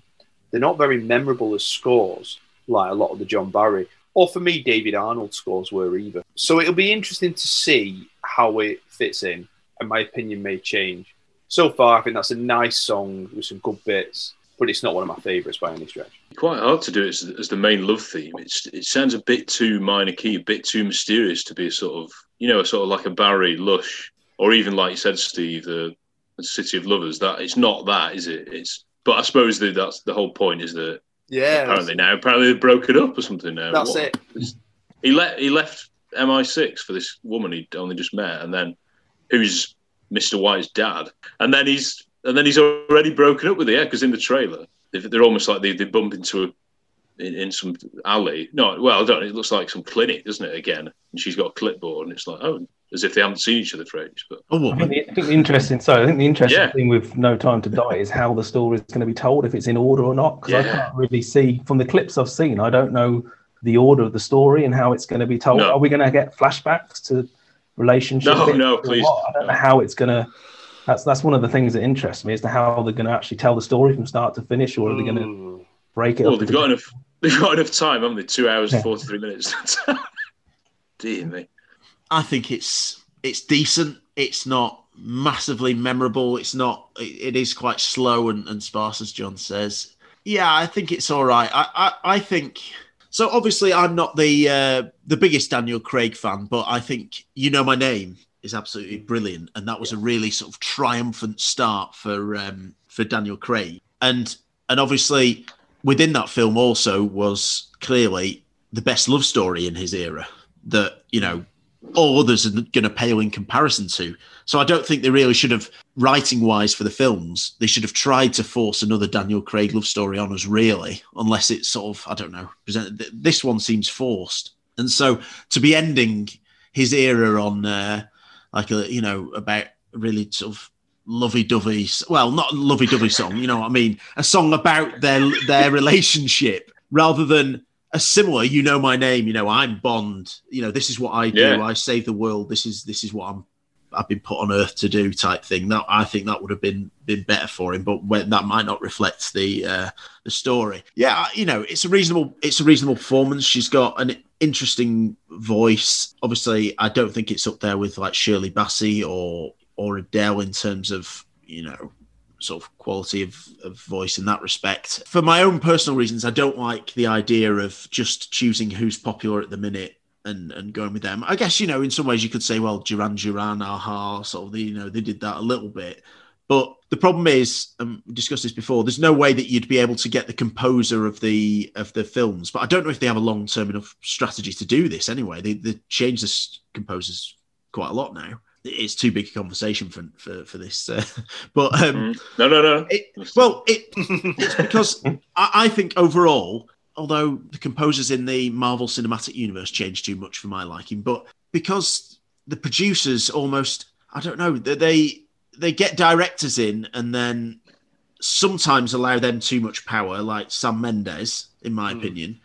they're not very memorable as scores like a lot of the John Barry. or for me, David Arnold scores were either. So it'll be interesting to see how it fits in, and my opinion may change. So far, I think that's a nice song with some good bits, but it's not one of my favourites by any stretch. Quite hard to do it as, as the main love theme. It's it sounds a bit too minor key, a bit too mysterious to be a sort of you know, sort of like a Barry Lush, or even like you said, Steve, the, the City of Lovers. That it's not that, is it? It's but I suppose that that's the whole point is that Yeah, apparently now apparently they've broken up or something now. That's What- it. He left he left MI6 for this woman he'd only just met, and then who's Mr. White's dad, and then he's and then he's already broken up with her. Yeah, because in the trailer they- they're almost like they, they bump into a in, in some alley. No, well, I don't. know, It looks like some clinic, doesn't it? Again, and she's got a clipboard, and it's like oh, as if they haven't seen each other for ages. But Oh, I think, the, I think the interesting. So I think the interesting Yeah. thing with No Time to Die is how the story is going to be told, if it's in order or not. Because I can't really see from the clips I've seen. I don't know the order of the story and how it's going to be told. No. Are we going to get flashbacks to relationships? No, no, please. what? I don't know how it's going to. That's that's one of the things that interests me as to how they're going to actually tell the story from start to finish, or are they going to break it well, up? they've into got enough. They've got enough time, haven't they? Two hours Yeah. forty three minutes. Dear me. I think it's it's decent. It's not massively memorable. It's not. It, it is quite slow and, and sparse, as John says. Yeah, I think it's all right. I I, I think so. Obviously, I'm not the uh, the biggest Daniel Craig fan, but I think you know my name is absolutely brilliant, and that was a really sort of triumphant start for um, for Daniel Craig. And and obviously within that film also was clearly the best love story in his era that you know all others are going to pale in comparison to. So I don't think they really should have, writing wise for the films, they should have tried to force another Daniel Craig love story on us, really, unless it's sort of, I don't know, presented. This one seems forced. And so to be ending his era on, uh, like, a, you know, about really sort of lovey dovey, well, not lovey dovey song, you know what I mean? A song about their, their relationship rather than a similar you know my name you know i'm bond you know this is what i do Yeah. i save the world this is this is what i'm i've been put on earth to do type thing that i think that would have been been better for him but when, that might not reflect the uh the story yeah you know it's a reasonable it's a reasonable performance she's got an interesting voice obviously i don't think it's up there with like shirley bassey or or adele in terms of you know sort of quality of, of voice in that respect. For my own personal reasons, I don't like the idea of just choosing who's popular at the minute and, and going with them. I guess, you know, in some ways you could say, well, Duran Duran, Aha, sort of, the, you know, they did that a little bit. But the problem is, um, we discussed this before. There's no way that you'd be able to get the composer of the of the films. But I don't know if they have a long term enough strategy to do this. Anyway, they they change the composers quite a lot now. It's too big a conversation for for, for this. Uh, but um, No, no, no. it, well, it, it's because I, I think overall, although the composers in the Marvel Cinematic Universe changed too much for my liking, but because the producers almost, I don't know, they they, get directors in and then sometimes allow them too much power, like Sam Mendes, in my hmm. opinion.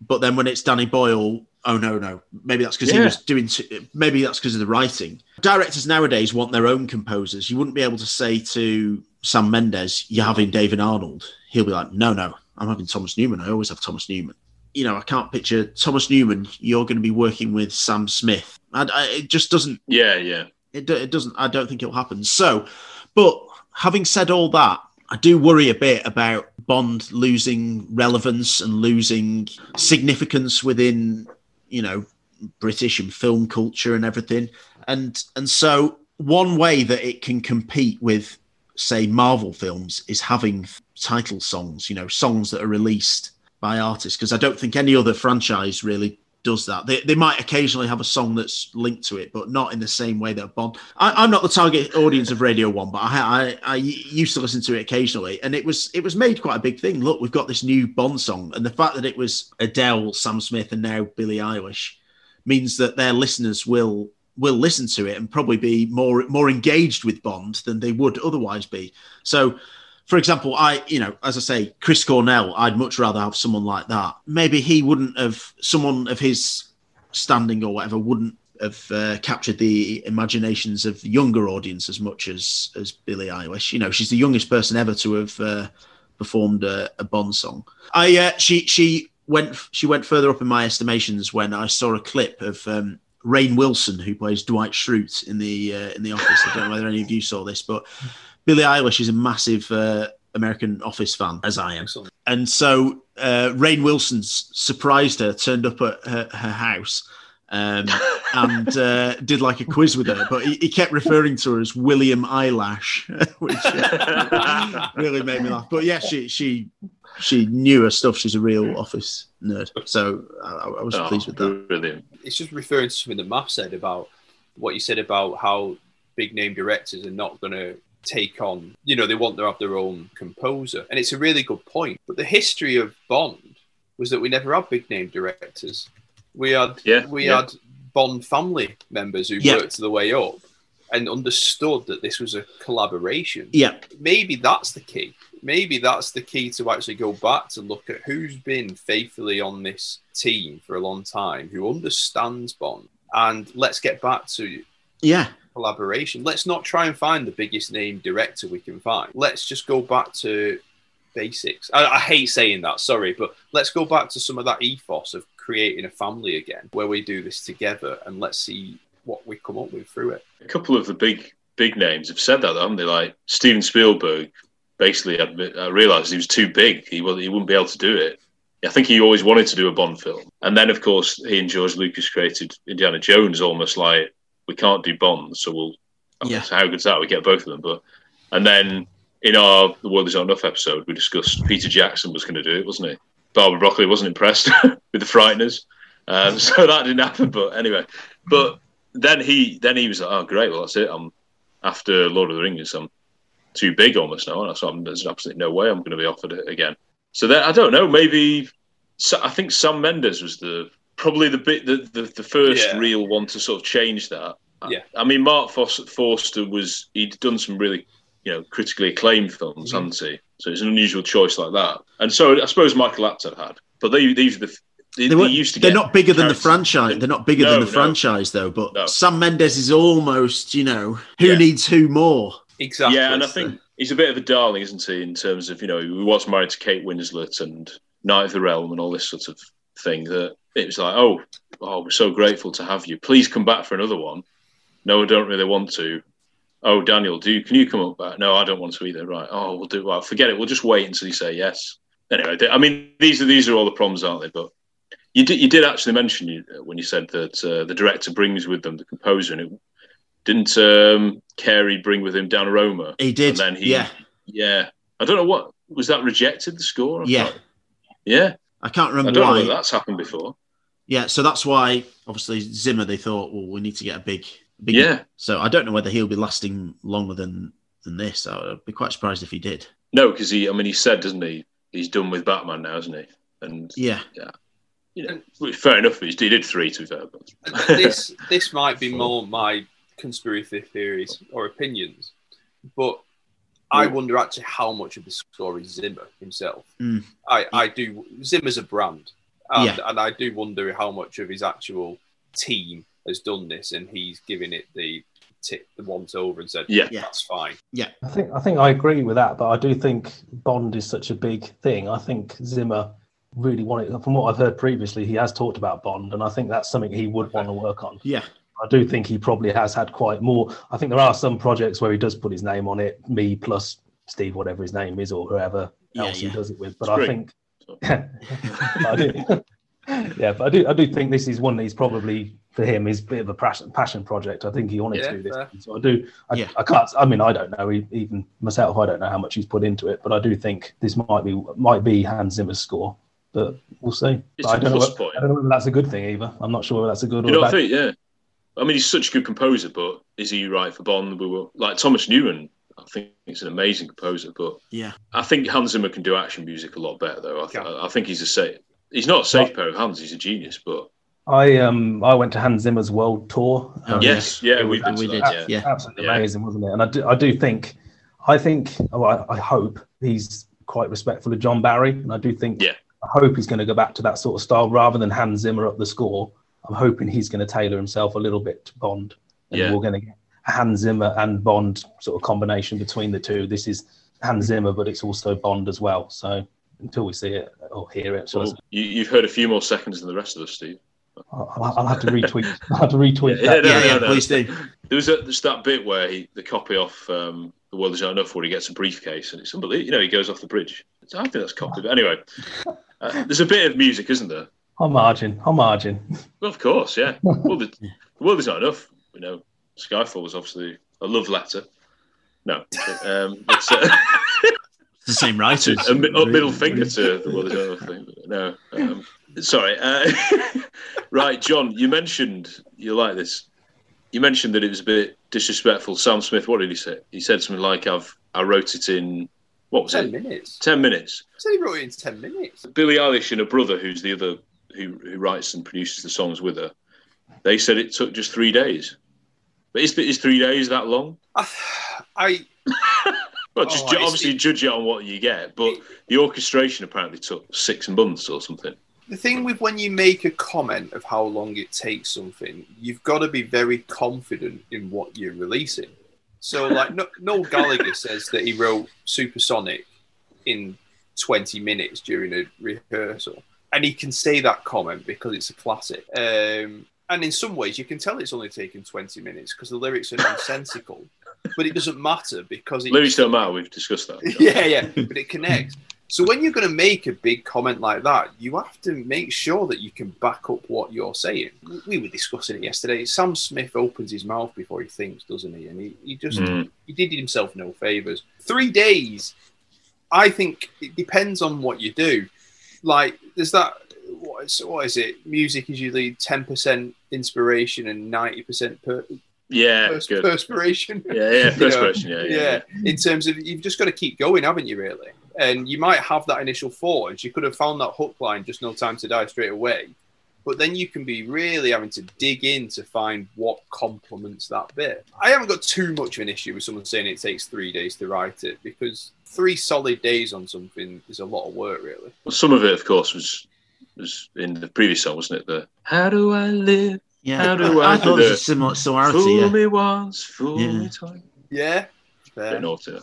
But then when it's Danny Boyle, oh no, no, maybe that's because he was doing. Maybe that's because of the writing. Directors nowadays want their own composers. You wouldn't be able to say to Sam Mendes, "You're having David Arnold." He'll be like, "No, no, I'm having Thomas Newman. I always have Thomas Newman." You know, I can't picture Thomas Newman. You're going to be working with Sam Smith. I, I, it just doesn't. Yeah, yeah. It, it doesn't. I don't think it'll happen. So, but having said all that, I do worry a bit about Bond losing relevance and losing significance within, you know, British and film culture and everything. And and so one way that it can compete with, say, Marvel films is having title songs. You know, songs that are released by artists. Because I don't think any other franchise really does that. They, they might occasionally have a song that's linked to it, but not in the same way that Bond. I, I'm not the target audience of Radio One, but I, I I used to listen to it occasionally, and it was it was made quite a big thing. Look, we've got this new Bond song, and the fact that it was Adele, Sam Smith, and now Billie Eilish means that their listeners will will listen to it and probably be more more engaged with Bond than they would otherwise be. So for example, I, you know, as I say, Chris Cornell, I'd much rather have someone like that. Maybe he wouldn't have, someone of his standing or whatever, wouldn't have uh, captured the imaginations of the younger audience as much as as Billie Eilish. You know, she's the youngest person ever to have uh, performed a, a Bond song. I, uh, she, she went she went further up in my estimations when I saw a clip of um, Rainn Wilson, who plays Dwight Schrute in the uh, in the Office. I don't know whether any of you saw this, but Billie Eilish is a massive uh, American Office fan, as I am. And so uh, Rainn Wilson surprised her, turned up at her, her house. Um, and uh, did like a quiz with her, but he, he kept referring to her as William Eyelash, which uh, really made me laugh. But yeah, she she she knew her stuff. She's a real office nerd, so I, I was Oh, pleased with that. Brilliant. it's just referring to something that Matt said about what you said about how big name directors are not going to take on, you know, they want to have their own composer. And it's a really good point. But the history of Bond was that we never had big name directors. We had Yeah, we yeah. had Bond family members who Yeah. worked their way up and understood that this was a collaboration. Yeah, Maybe that's the key. Maybe that's the key to actually go back to look at who's been faithfully on this team for a long time, who understands Bond, and let's get back to yeah, collaboration. Let's not try and find the biggest name director we can find. Let's just go back to basics. I, I hate saying that, sorry, but let's go back to some of that ethos of creating a family again, where we do this together, and let's see what we come up with through it. A couple of the big big names have said that, haven't they? Like Steven Spielberg basically admit, uh, realized he was too big. He was he wouldn't be able to do it. I think he always wanted to do a Bond film, and then of course he and George Lucas created Indiana Jones, almost like we can't do Bond, so we'll. Yeah. So how good's that? We get both of them, but and then in our The World Is Not Enough episode, we discussed Peter Jackson was going to do it, wasn't he? Barbara Broccoli wasn't impressed with the Frighteners, um, so that didn't happen. But anyway, but then he then he was like, oh great, well that's it. I'm after Lord of the Rings. I'm too big almost now, and so I'm, there's absolutely no way I'm going to be offered it again. So then I don't know. Maybe I think Sam Mendes was the probably the bit the the, the first Yeah. real one to sort of change that. I- Yeah. I mean, Marc Fos- Forster was he'd done some really you know critically acclaimed films, Mm-hmm. hadn't he? So it's an unusual choice like that. And so I suppose Michael Apted had, but they these are the they, They they used to they're get not bigger than the franchise. They're not bigger No, than the no. franchise, though. But No. Sam Mendes is almost, you know, who Yeah. needs who more? Exactly. Yeah, and I think he's a bit of a darling, isn't he? In terms of you know, he was married to Kate Winslet and Knight of the Realm and all this sort of thing. That it was like, oh, oh, we're so grateful to have you. Please come back for another one. No, I don't really want to. Oh, Daniel, do you, can you come up back? No, I don't want to either. Right. Oh, we'll do. Well, forget it. We'll just wait until you say yes. Anyway, I mean, these are these are all the problems, aren't they? But you did you did actually mention you when you said that uh, the director brings with them the composer, and it didn't um, Cary bring with him Dan Romer? He did. And then he, yeah, yeah. I don't know what was that rejected the score. I Yeah. thought- yeah. I can't remember. I don't know why. whether that's happened before. Yeah, so that's why obviously Zimmer they thought, well, we need to get a big, big. Yeah. So I don't know whether he'll be lasting longer than than this. I'd be quite surprised if he did. No, because he. I mean, he said, doesn't he? He's done with Batman now, isn't he? And Yeah, yeah. you know, well, fair enough. He did three to be fair. But this this might be more my conspiracy theories or opinions, but I wonder actually how much of the score is Zimmer himself. Mm. I, I do Zimmer's a brand, and, Yeah. and I do wonder how much of his actual team has done this, and he's given it the tip the once over and said, Yeah. Yeah. that's fine." Yeah, I think I think I agree with that, but I do think Bond is such a big thing. I think Zimmer really wanted, from what I've heard previously, he has talked about Bond, and I think that's something he would want to work on. yeah, I do think he probably has had quite more. I think there are some projects where he does put his name on it, me plus Steve, whatever his name is, or whoever Yeah, else yeah. he does it with. But It's I great. think, But I do, yeah, but I do, I do think this is one that he's probably for him is a bit of a passion, passion project. I think he wanted Yeah, to do this, fair. so I do. I, Yeah. I can't. I mean, I don't know. Even myself, I don't know how much he's put into it, but I do think this might be might be Hans Zimmer's score. But we'll see. It's But I a don't know. plus what- point. I don't know whether that's a good thing either. I'm not sure whether that's a good you or a don't bad. think? Yeah. I mean, he's such a good composer, but is he right for Bond? We were like Thomas Newman. I think he's an amazing composer, but yeah. I think Hans Zimmer can do action music a lot better, though. I, th- Yeah. I think he's a safe. He's not a safe pair of hands. He's a genius, but I um I went to Hans Zimmer's world tour. Oh, Um, yes, yeah, we've been to we that, did, yeah. yeah. absolutely Yeah. amazing, wasn't it? And I do, I do think, I think, well, I, I hope he's quite respectful of John Barry, and I do think, Yeah. I hope he's going to go back to that sort of style rather than Hans Zimmer up the score. I'm hoping he's going to tailor himself a little bit to Bond, and Yeah. we're going to get a Hans Zimmer and Bond sort of combination between the two. This is Hans Zimmer, but it's also Bond as well. So until we see it or hear it. So Well, you, you've heard a few more seconds than the rest of us, Steve. I'll, I'll have to retweet. I'll have to retweet Yeah, that. no, Yeah, no, yeah, no. please do. There was a, there's that bit where he the copy off um, the world is not enough where he gets a briefcase and it's unbelievable. You know, he goes off the bridge. So I think that's copied. But anyway, uh, there's a bit of music, isn't there? On margin, on margin. Well, of course, yeah. Well, the, the world is not enough. You know, Skyfall was obviously a love letter. No, um, it's uh, It's the same writers. a, mi- a middle finger to the world is thing. No, um, sorry. Uh, right, John, you mentioned you like this. You mentioned that it was a bit disrespectful. Sam Smith, what did he say? He said something like, "I've I wrote it in what was Ten it? minutes. Ten minutes." So he wrote it in ten minutes. Billie Eilish and her brother, who's the other who, who writes and produces the songs with her, they said it took just three days. But is, is three days that long? I, I Well, just Oh, ju- obviously judge it on what you get, but the orchestration apparently took six months or something. the thing with when you make a comment of how long it takes something, you've got to be very confident in what you're releasing. So, like no, Noel Gallagher says that he wrote Supersonic in 20 minutes during a rehearsal, and he can say that comment because it's a classic. Um, and in some ways, you can tell it's only taken 20 minutes because the lyrics are nonsensical, but it doesn't matter because it Lyrics don't matter. We've discussed that. Yeah, yeah, but it connects. So when you're going to make a big comment like that, you have to make sure that you can back up what you're saying. We were discussing it yesterday. Sam Smith opens his mouth before he thinks, doesn't he? And he, he just Mm. he did himself no favors. Three days. I think it depends on what you do. Like there's that. What is, what is it? Music is usually ten percent inspiration and ninety percent per, Yeah, pers- good. perspiration. Yeah, yeah, perspiration. Yeah, yeah, yeah. In terms of you've just got to keep going, haven't you? Really, and you might have that initial thought, and you could have found that hook line, just no time to die straight away. But then you can be really having to dig in to find what complements that bit. I haven't got too much of an issue with someone saying it takes three days to write it because three solid days on something is a lot of work, really. Well, some of it, of course, was was in the previous song, wasn't it? The How do I live? Yeah, How do I, I thought it was a similar similarity. Fool Yeah. me once, fool Yeah. me twice. Yeah. Bit naughty.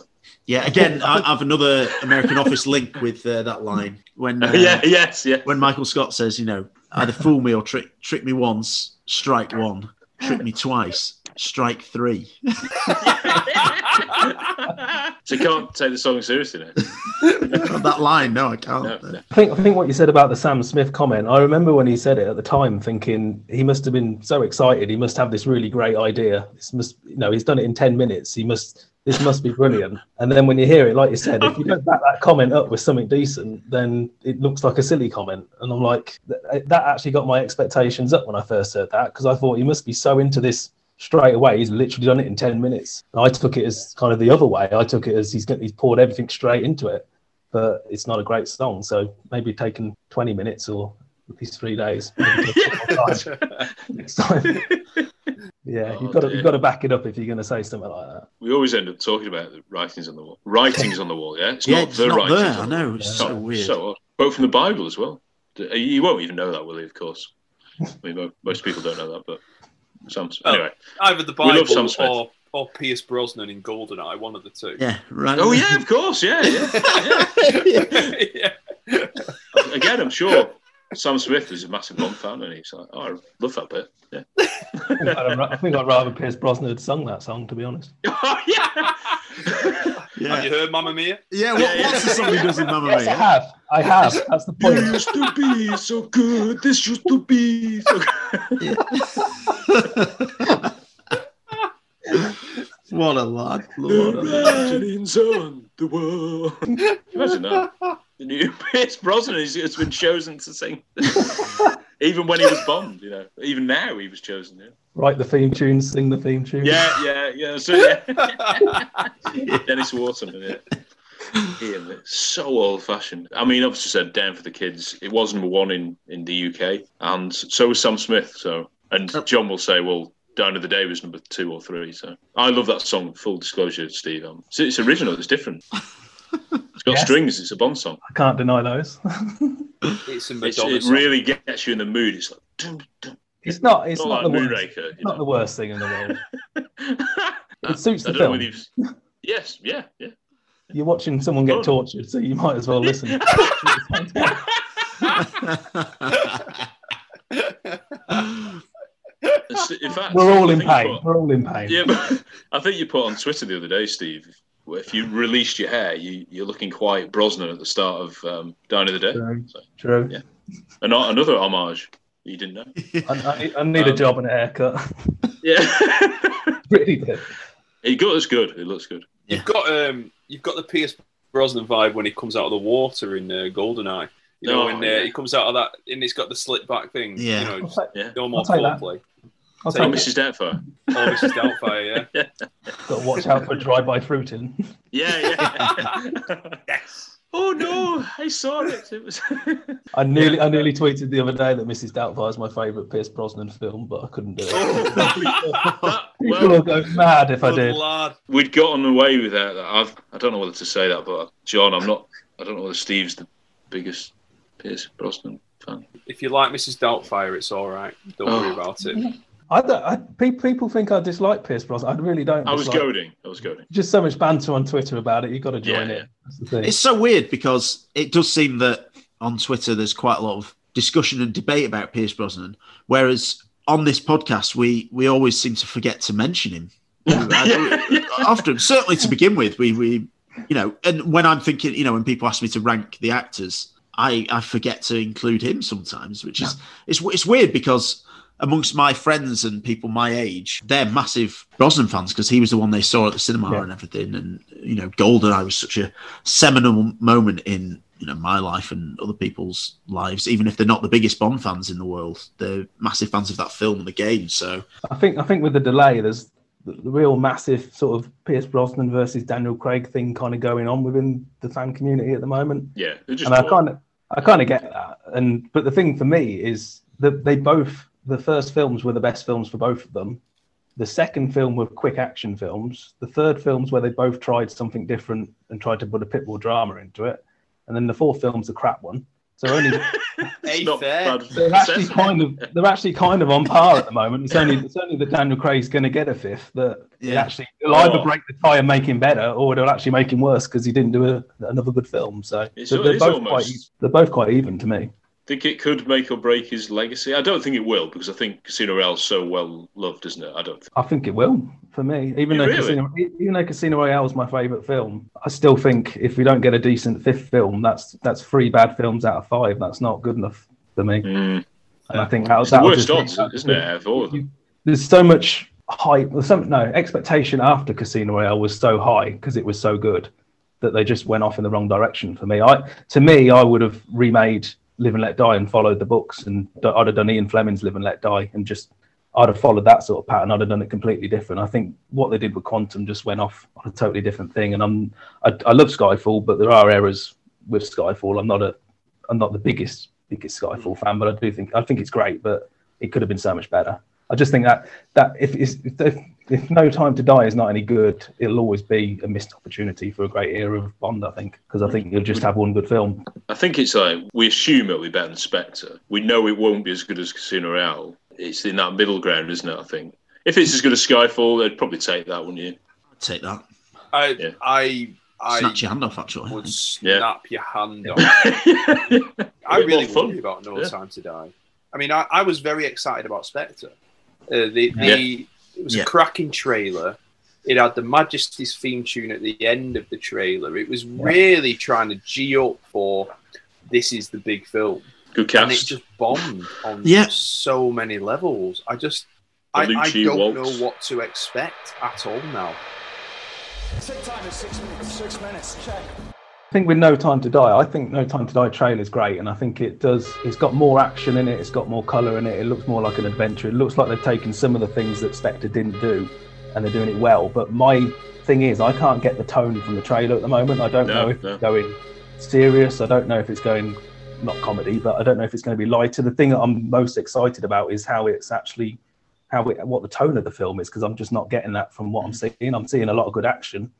Yeah, again, I I have another American Office link with uh, that line when uh, yeah, yes, yeah. when Michael Scott says, you know, either fool me or trick trick me once, strike one, trick me twice, strike three. So you can't take the song seriously now. that line, no, I can't. No, no. I think I think what you said about the Sam Smith comment. I remember when he said it at the time, thinking he must have been so excited. He must have this really great idea. This must, you know, he's done it in ten minutes. He must. This must be brilliant. And then when you hear it, like you said, if you don't back that comment up with something decent, then it looks like a silly comment. And I'm like, th- eh, that actually got my expectations up when I first heard that because I thought he must be so into this straight away. He's literally done it in ten minutes. And I took it as kind of the other way. I took it as he's he's poured everything straight into it but it's not a great song. So maybe taken 20 minutes or at least three days. Maybe take some more time Next time. Yeah, Oh, you've got to dear. you've got to back it up if you're going to say something like that. We always end up talking about the writings on the wall. Writings on the wall, yeah? It's Yeah, not it's the not writings. there. on I know, it's It's so weird. So odd. Quote from the Bible as well. Uh, you won't even know that, will you? Of course. I mean, most people don't know that, but some. Oh. Anyway. Either the We Sam Bible Smith. or, or Pierce Brosnan in Goldeneye, one of the two. Yeah, right. Oh, yeah, of course. Yeah, yeah. yeah. Again, I'm sure Sam Smith is a massive Bond fan, and he's like, oh, I love that bit. Yeah. I'd ra- I think I'd rather Pierce Brosnan had sung that song, to be honest. oh, yeah. Have you heard Mamma Mia? Yeah, what, what's the song he does in Mamma Yes, I have. I have. That's the point. You used to be so good. This used to be so good. What a lad. What a lad. On the wall. Imagine that. The new Pierce Brosnan has has been chosen to sing. Even when he was Bond, you know. Even now he was chosen. Yeah, Write the theme tune, sing the theme tune. yeah, yeah. yeah. So, yeah. Dennis Wharton. Yeah. Ian, it's so old fashioned. I mean, obviously said down for the kids. It was number one in, in the UK, and so was Sam Smith. So, and John will say, well, Die Another Day was number two or three. So, I love that song. Full disclosure, Steve. Um, it's, it's original. It's different. It's got Yes. strings. It's a Bond song. I can't deny those. It's a It's, it really gets you in the mood. It's like, dum, dum. it's not. It's Not not, like the worst. Moonraker, you It's not the worst thing in the world. It suits I the film. whether you've- Yes, yeah, yeah. You're watching someone get tortured, so you might as well listen. In fact, We're all in think pain. put- We're all in pain. Yeah, but I think you put on Twitter the other day, Steve. Where If you released your hair, you, you're looking quite Brosnan at the start of um, Die Another Day. True. So, True. Yeah. and not another homage you didn't know. I, I need, I need a Um, job and a haircut. Yeah, really did. it looks good. It looks good. You've got um, you've got the Pierce Brosnan vibe when he comes out of the water in uh, Goldeneye. You know, Oh, when uh, yeah. he comes out of that, and he's got the slit back thing. Yeah. You know, just Yeah. no more I'll that. foreplay. I'll Take Oh, take it. it. Mrs. Doubtfire. Oh, Mrs. Doubtfire, yeah. Got to watch out for drive-by fruiting. Yeah, yeah. yes. Oh no, I saw it. It was. I nearly, I nearly tweeted the other day that Mrs. Doubtfire is my favourite Pierce Brosnan film, but I couldn't do it. Oh. That- People well, will go mad if I did. lad. we'd gotten away with that. I've, I don't know whether to say that, but John, I'm not. I don't know whether Steve's the biggest Pierce Brosnan fan. If you like Mrs. Doubtfire, it's all right. Don't Oh. worry about it. I don't, I, people think I dislike Pierce Brosnan. I really don't. I was dislike- goading. I was goading. Just so much banter on Twitter about it. You've got to join Yeah, it. yeah. That's the thing. It's so weird because it does seem that on Twitter there's quite a lot of discussion and debate about Pierce Brosnan, whereas on this podcast we we always seem to forget to mention him. Often, certainly to begin with, we we you know, and when I'm thinking, you know, when people ask me to rank the actors, I I forget to include him sometimes, which is it's it's weird because amongst my friends and people my age, they're massive Brosnan fans because he was the one they saw at the cinema Yeah. and everything. And you know, Goldeneye was such a seminal moment in you know my life and other people's lives. Even if they're not the biggest Bond fans in the world, they're massive fans of that film and the game. So I think I think with the delay, there's the, the real massive sort of Pierce Brosnan versus Daniel Craig thing kind of going on within the fan community at the moment. Yeah, just and I kind of I kind of get that. And but the thing for me is that they both the first films were the best films for both of them. The second film were quick action films. The third films where they both tried something different and tried to put a pitbull drama into it. And then the fourth film's a crap one. So only Hey, Not fair. bad they're actually kind of they're actually kind of on par at the moment. It's only it's only that Daniel Craig's going to get a fifth that Yeah. actually it'll either Oh. break the tie and make him better, or it'll actually make him worse because he didn't do a, another good film. So It's- they're, they're both almost- quite they're both quite even to me. Think it could make or break his legacy. I don't think it will because I think Casino Royale is so well loved, isn't it? I don't. Think. I think it will for me. Even though Really? Casino, even though Casino Royale is my favourite film, I still think if we don't get a decent fifth film, that's that's three bad films out of five. That's not good enough for me. Mm. And I think that, It's the worst odds, isn't it? Out of all of them. there's so much hype. Well, some no expectation after Casino Royale was so high because it was so good that they just went off in the wrong direction for me. I to me, I would have remade Live and Let Die and followed the books, and I'd have done Ian Fleming's Live and Let Die, and just I'd have followed that sort of pattern. I'd have done it completely different. I think what they did with Quantum just went off on a totally different thing. And I'm I, I love Skyfall, but there are errors with Skyfall. I'm not a I'm not the biggest biggest Skyfall fan, but I do think I think it's great, but it could have been so much better. I just think that that if it's, if, if No Time to Die is not any good, it'll always be a missed opportunity for a great era of Bond. I think because I think you'll just have one good film. I think it's like we assume it'll be better than Spectre. We know it won't be as good as Casino Royale. It's in that middle ground, isn't it? I think. If it's as good as Skyfall, they'd probably take that, wouldn't you? I'd take that. I, Yeah. I, I Snatch your hand off, actually. would Yeah. snap your hand off. I I really fun. worry about No Yeah. Time to Die. I mean, I, I was very excited about Spectre. Uh, the, the it was Yeah. a cracking trailer. It had the Majesty's theme tune at the end of the trailer. It was really trying to g up for this is the big film, Good and it just bombed on Yeah. so many levels. I just I, I don't Waltz. know what to expect at all now. Sit time is six minutes. Six minutes. Check. I think with No Time to Die, I think No Time to Die trailer is great, and I think it does. It's got more action in it. It's got more color in it. It looks more like an adventure. It looks like they've taken some of the things that Spectre didn't do, and they're doing it well. But my thing is, I can't get the tone from the trailer at the moment. I don't No, know if no. it's going serious. I don't know if it's going not comedy, but I don't know if it's going to be lighter. The thing that I'm most excited about is how it's actually how it, what the tone of the film is because I'm just not getting that from what I'm mm. seeing. I'm seeing a lot of good action,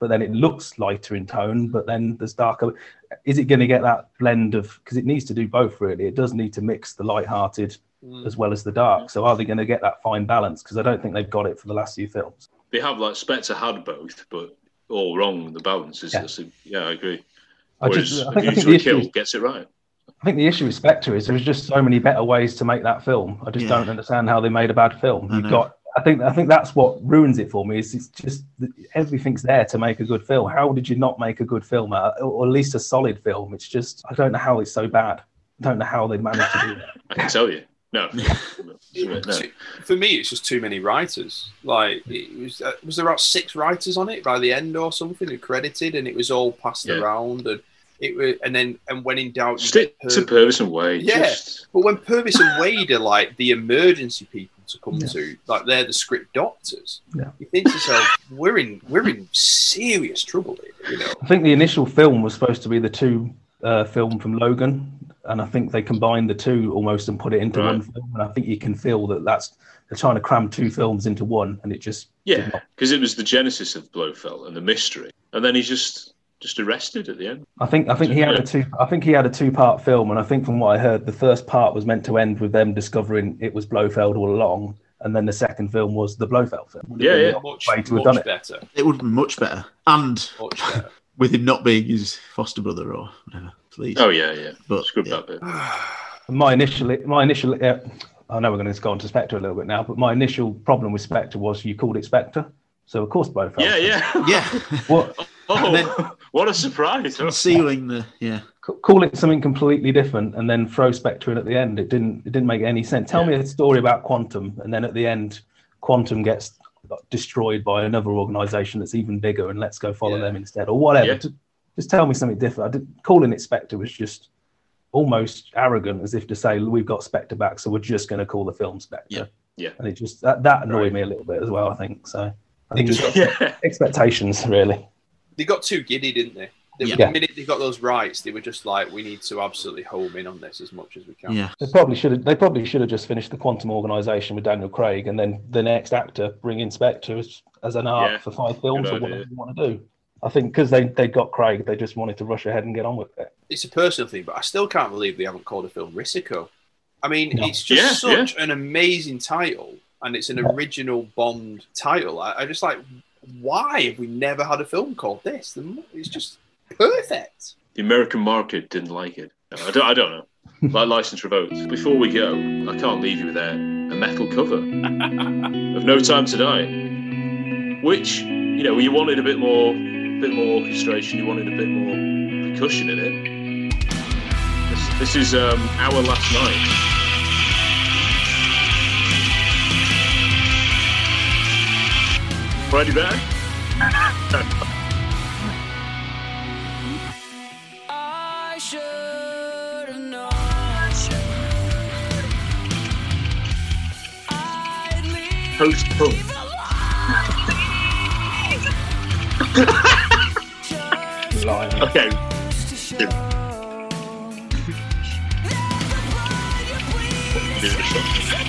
but then it looks lighter in tone, but then there's darker. Is it going to get that blend of because it needs to do both really? It does need to mix the light-hearted mm. as well as the dark. So are they going to get that fine balance? Because I don't think they've got it for the last few films. They have like Spectre had both, but all wrong. The balance is, Yeah. yeah, yeah I agree. I Whereas just- I A think- I think the issue Kill is- gets it right. I think the issue with Spectre is there's just so many better ways to make that film. I just Yeah. don't understand how they made a bad film. You've got. I think. I think that's what ruins it for me. Is it's just everything's there to make a good film. How did you not make a good film, uh, or at least a solid film? It's just I don't know how it's so bad. I don't know how they managed to do that. I can tell you. No. no. For me, it's just too many writers. Like, it was uh, was there about six writers on it by the end or something who credited, and it was all passed Yeah. around, and it was, and then and when in doubt, you Stick get to Purvis and Wade. Yeah, Just, but when Purvis and Wade are like the emergency people to come Yeah. to, like they're the script doctors. Yeah. You think to yourself, we're in we're in serious trouble here. You know, I think the initial film was supposed to be the two uh, film from Logan, and I think they combined the two almost and put it into one film. And I think you can feel that that's they're trying to cram two films into one, and it just yeah, because it was the genesis of Blofeld and the mystery, and then he's just just arrested at the end. I think I think he had Yeah. a two I think he had a two part film, and I think from what I heard, the first part was meant to end with them discovering it was Blofeld all along, and then the second film was the Blofeld film. Would Yeah, yeah. much, way to have much done it. better, It would have been much better. And much better. with him not being his foster brother or whatever, please. Oh yeah, yeah. But, Scrub yeah. that bit. My initial my initial uh, I know we're going to go on to Spectre a little bit now, but my initial problem with Spectre was you called it Spectre, so of course Blofeld. Yeah, yeah. Yeah. What Oh, then- what a surprise! Concealing the yeah. c- call it something completely different and then throw Spectre in at the end. It didn't it didn't make any sense. Tell me a story about Quantum and then at the end Quantum gets destroyed by another organization that's even bigger and let's go follow Yeah. them instead or whatever. Yeah. Just, just tell me something different. I did, calling it Spectre was just almost arrogant as if to say we've got Spectre back so we're just going to call the film Spectre. Yeah. Yeah. And it just that, that annoyed Right. me a little bit as well, I think. So I think just got, Yeah, expectations really. They got too giddy, didn't they? They- Yeah. Minute they got those rights, they were just like, we need to absolutely home in on this as much as we can. Yeah. They probably should have. They probably should have just finished the Quantum Organization with Daniel Craig, and then the next actor bring in Spectre as, as an arc Yeah, for five films or whatever idea. you want to do. I think because they they got Craig, they just wanted to rush ahead and get on with it. It's a personal thing, but I still can't believe they haven't called a film Risico. I mean, No. it's just Yeah, such an amazing title, and it's an original Bond title. I, I just like, why have we never had a film called this? It's just perfect. the American market didn't like it. No, I don't. I don't know. Like license revoked. Before we go, I can't leave you without a metal cover of No Time to Die, which you know you wanted a bit more, a bit more orchestration. You wanted a bit more percussion in it. This, this is um, our last night. Friday back. Post punk. Okay. Do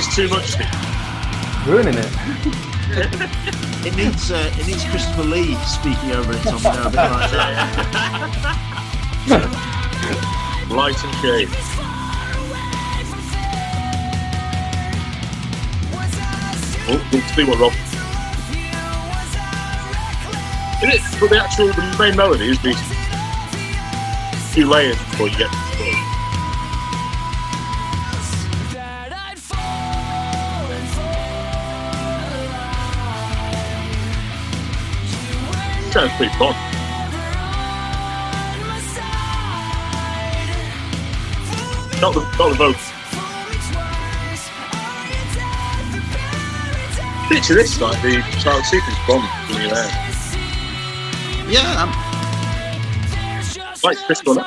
this too much? Steve? Ruining it. It needs uh, it needs Christopher Lee speaking over it, Tom. You a bit like that. Light and shade. Oh, we'll see what Rob. Is it? But the actual the main melody is these few layers before you get to the chorus. Sounds pretty fun. Not the not the vocals. Picture this like the child sequence bomb in your hair. Yeah, um, Like Chris Cornell.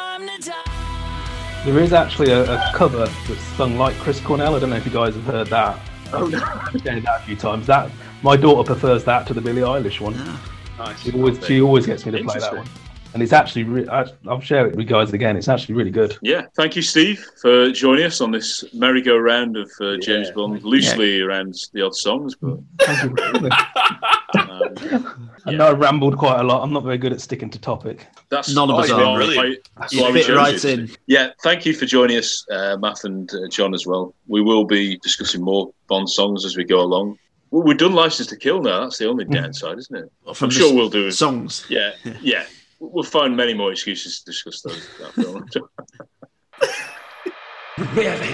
There is actually a, a cover that's sung like Chris Cornell. I don't know if you guys have heard that. Oh no. I've shared that a few times. That my daughter prefers that to the Billie Eilish one. yeah. Nice. She always she always gets me to play that one, and it's actually re- I, I'll share it with you guys again. It's actually really good. Yeah, thank you, Steve, for joining us on this merry-go-round of uh, James Yeah. Bond, loosely around the odd songs, but Thank you. for having me. um, I know I rambled quite a lot. I'm not very good at sticking to topic. That's None of us are. brilliant. You fit right in. Yeah, thank you for joining us, uh, Matt and uh, John, as well. We will be discussing more Bond songs as we go along. Well, we've done License to Kill now. That's the only hmm. downside, isn't it? From I'm sure we'll do it. songs. Yeah, yeah. We'll find many more excuses to discuss those. That film. Really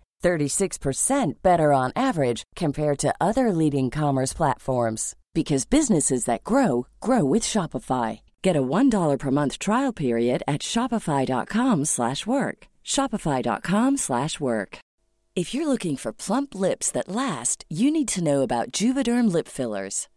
36% better on average compared to other leading commerce platforms because businesses that grow grow with Shopify. Get a $1 per month trial period at shopify.com/work. shopify.com/work. If you're looking for plump lips that last, you need to know about Juvederm lip fillers.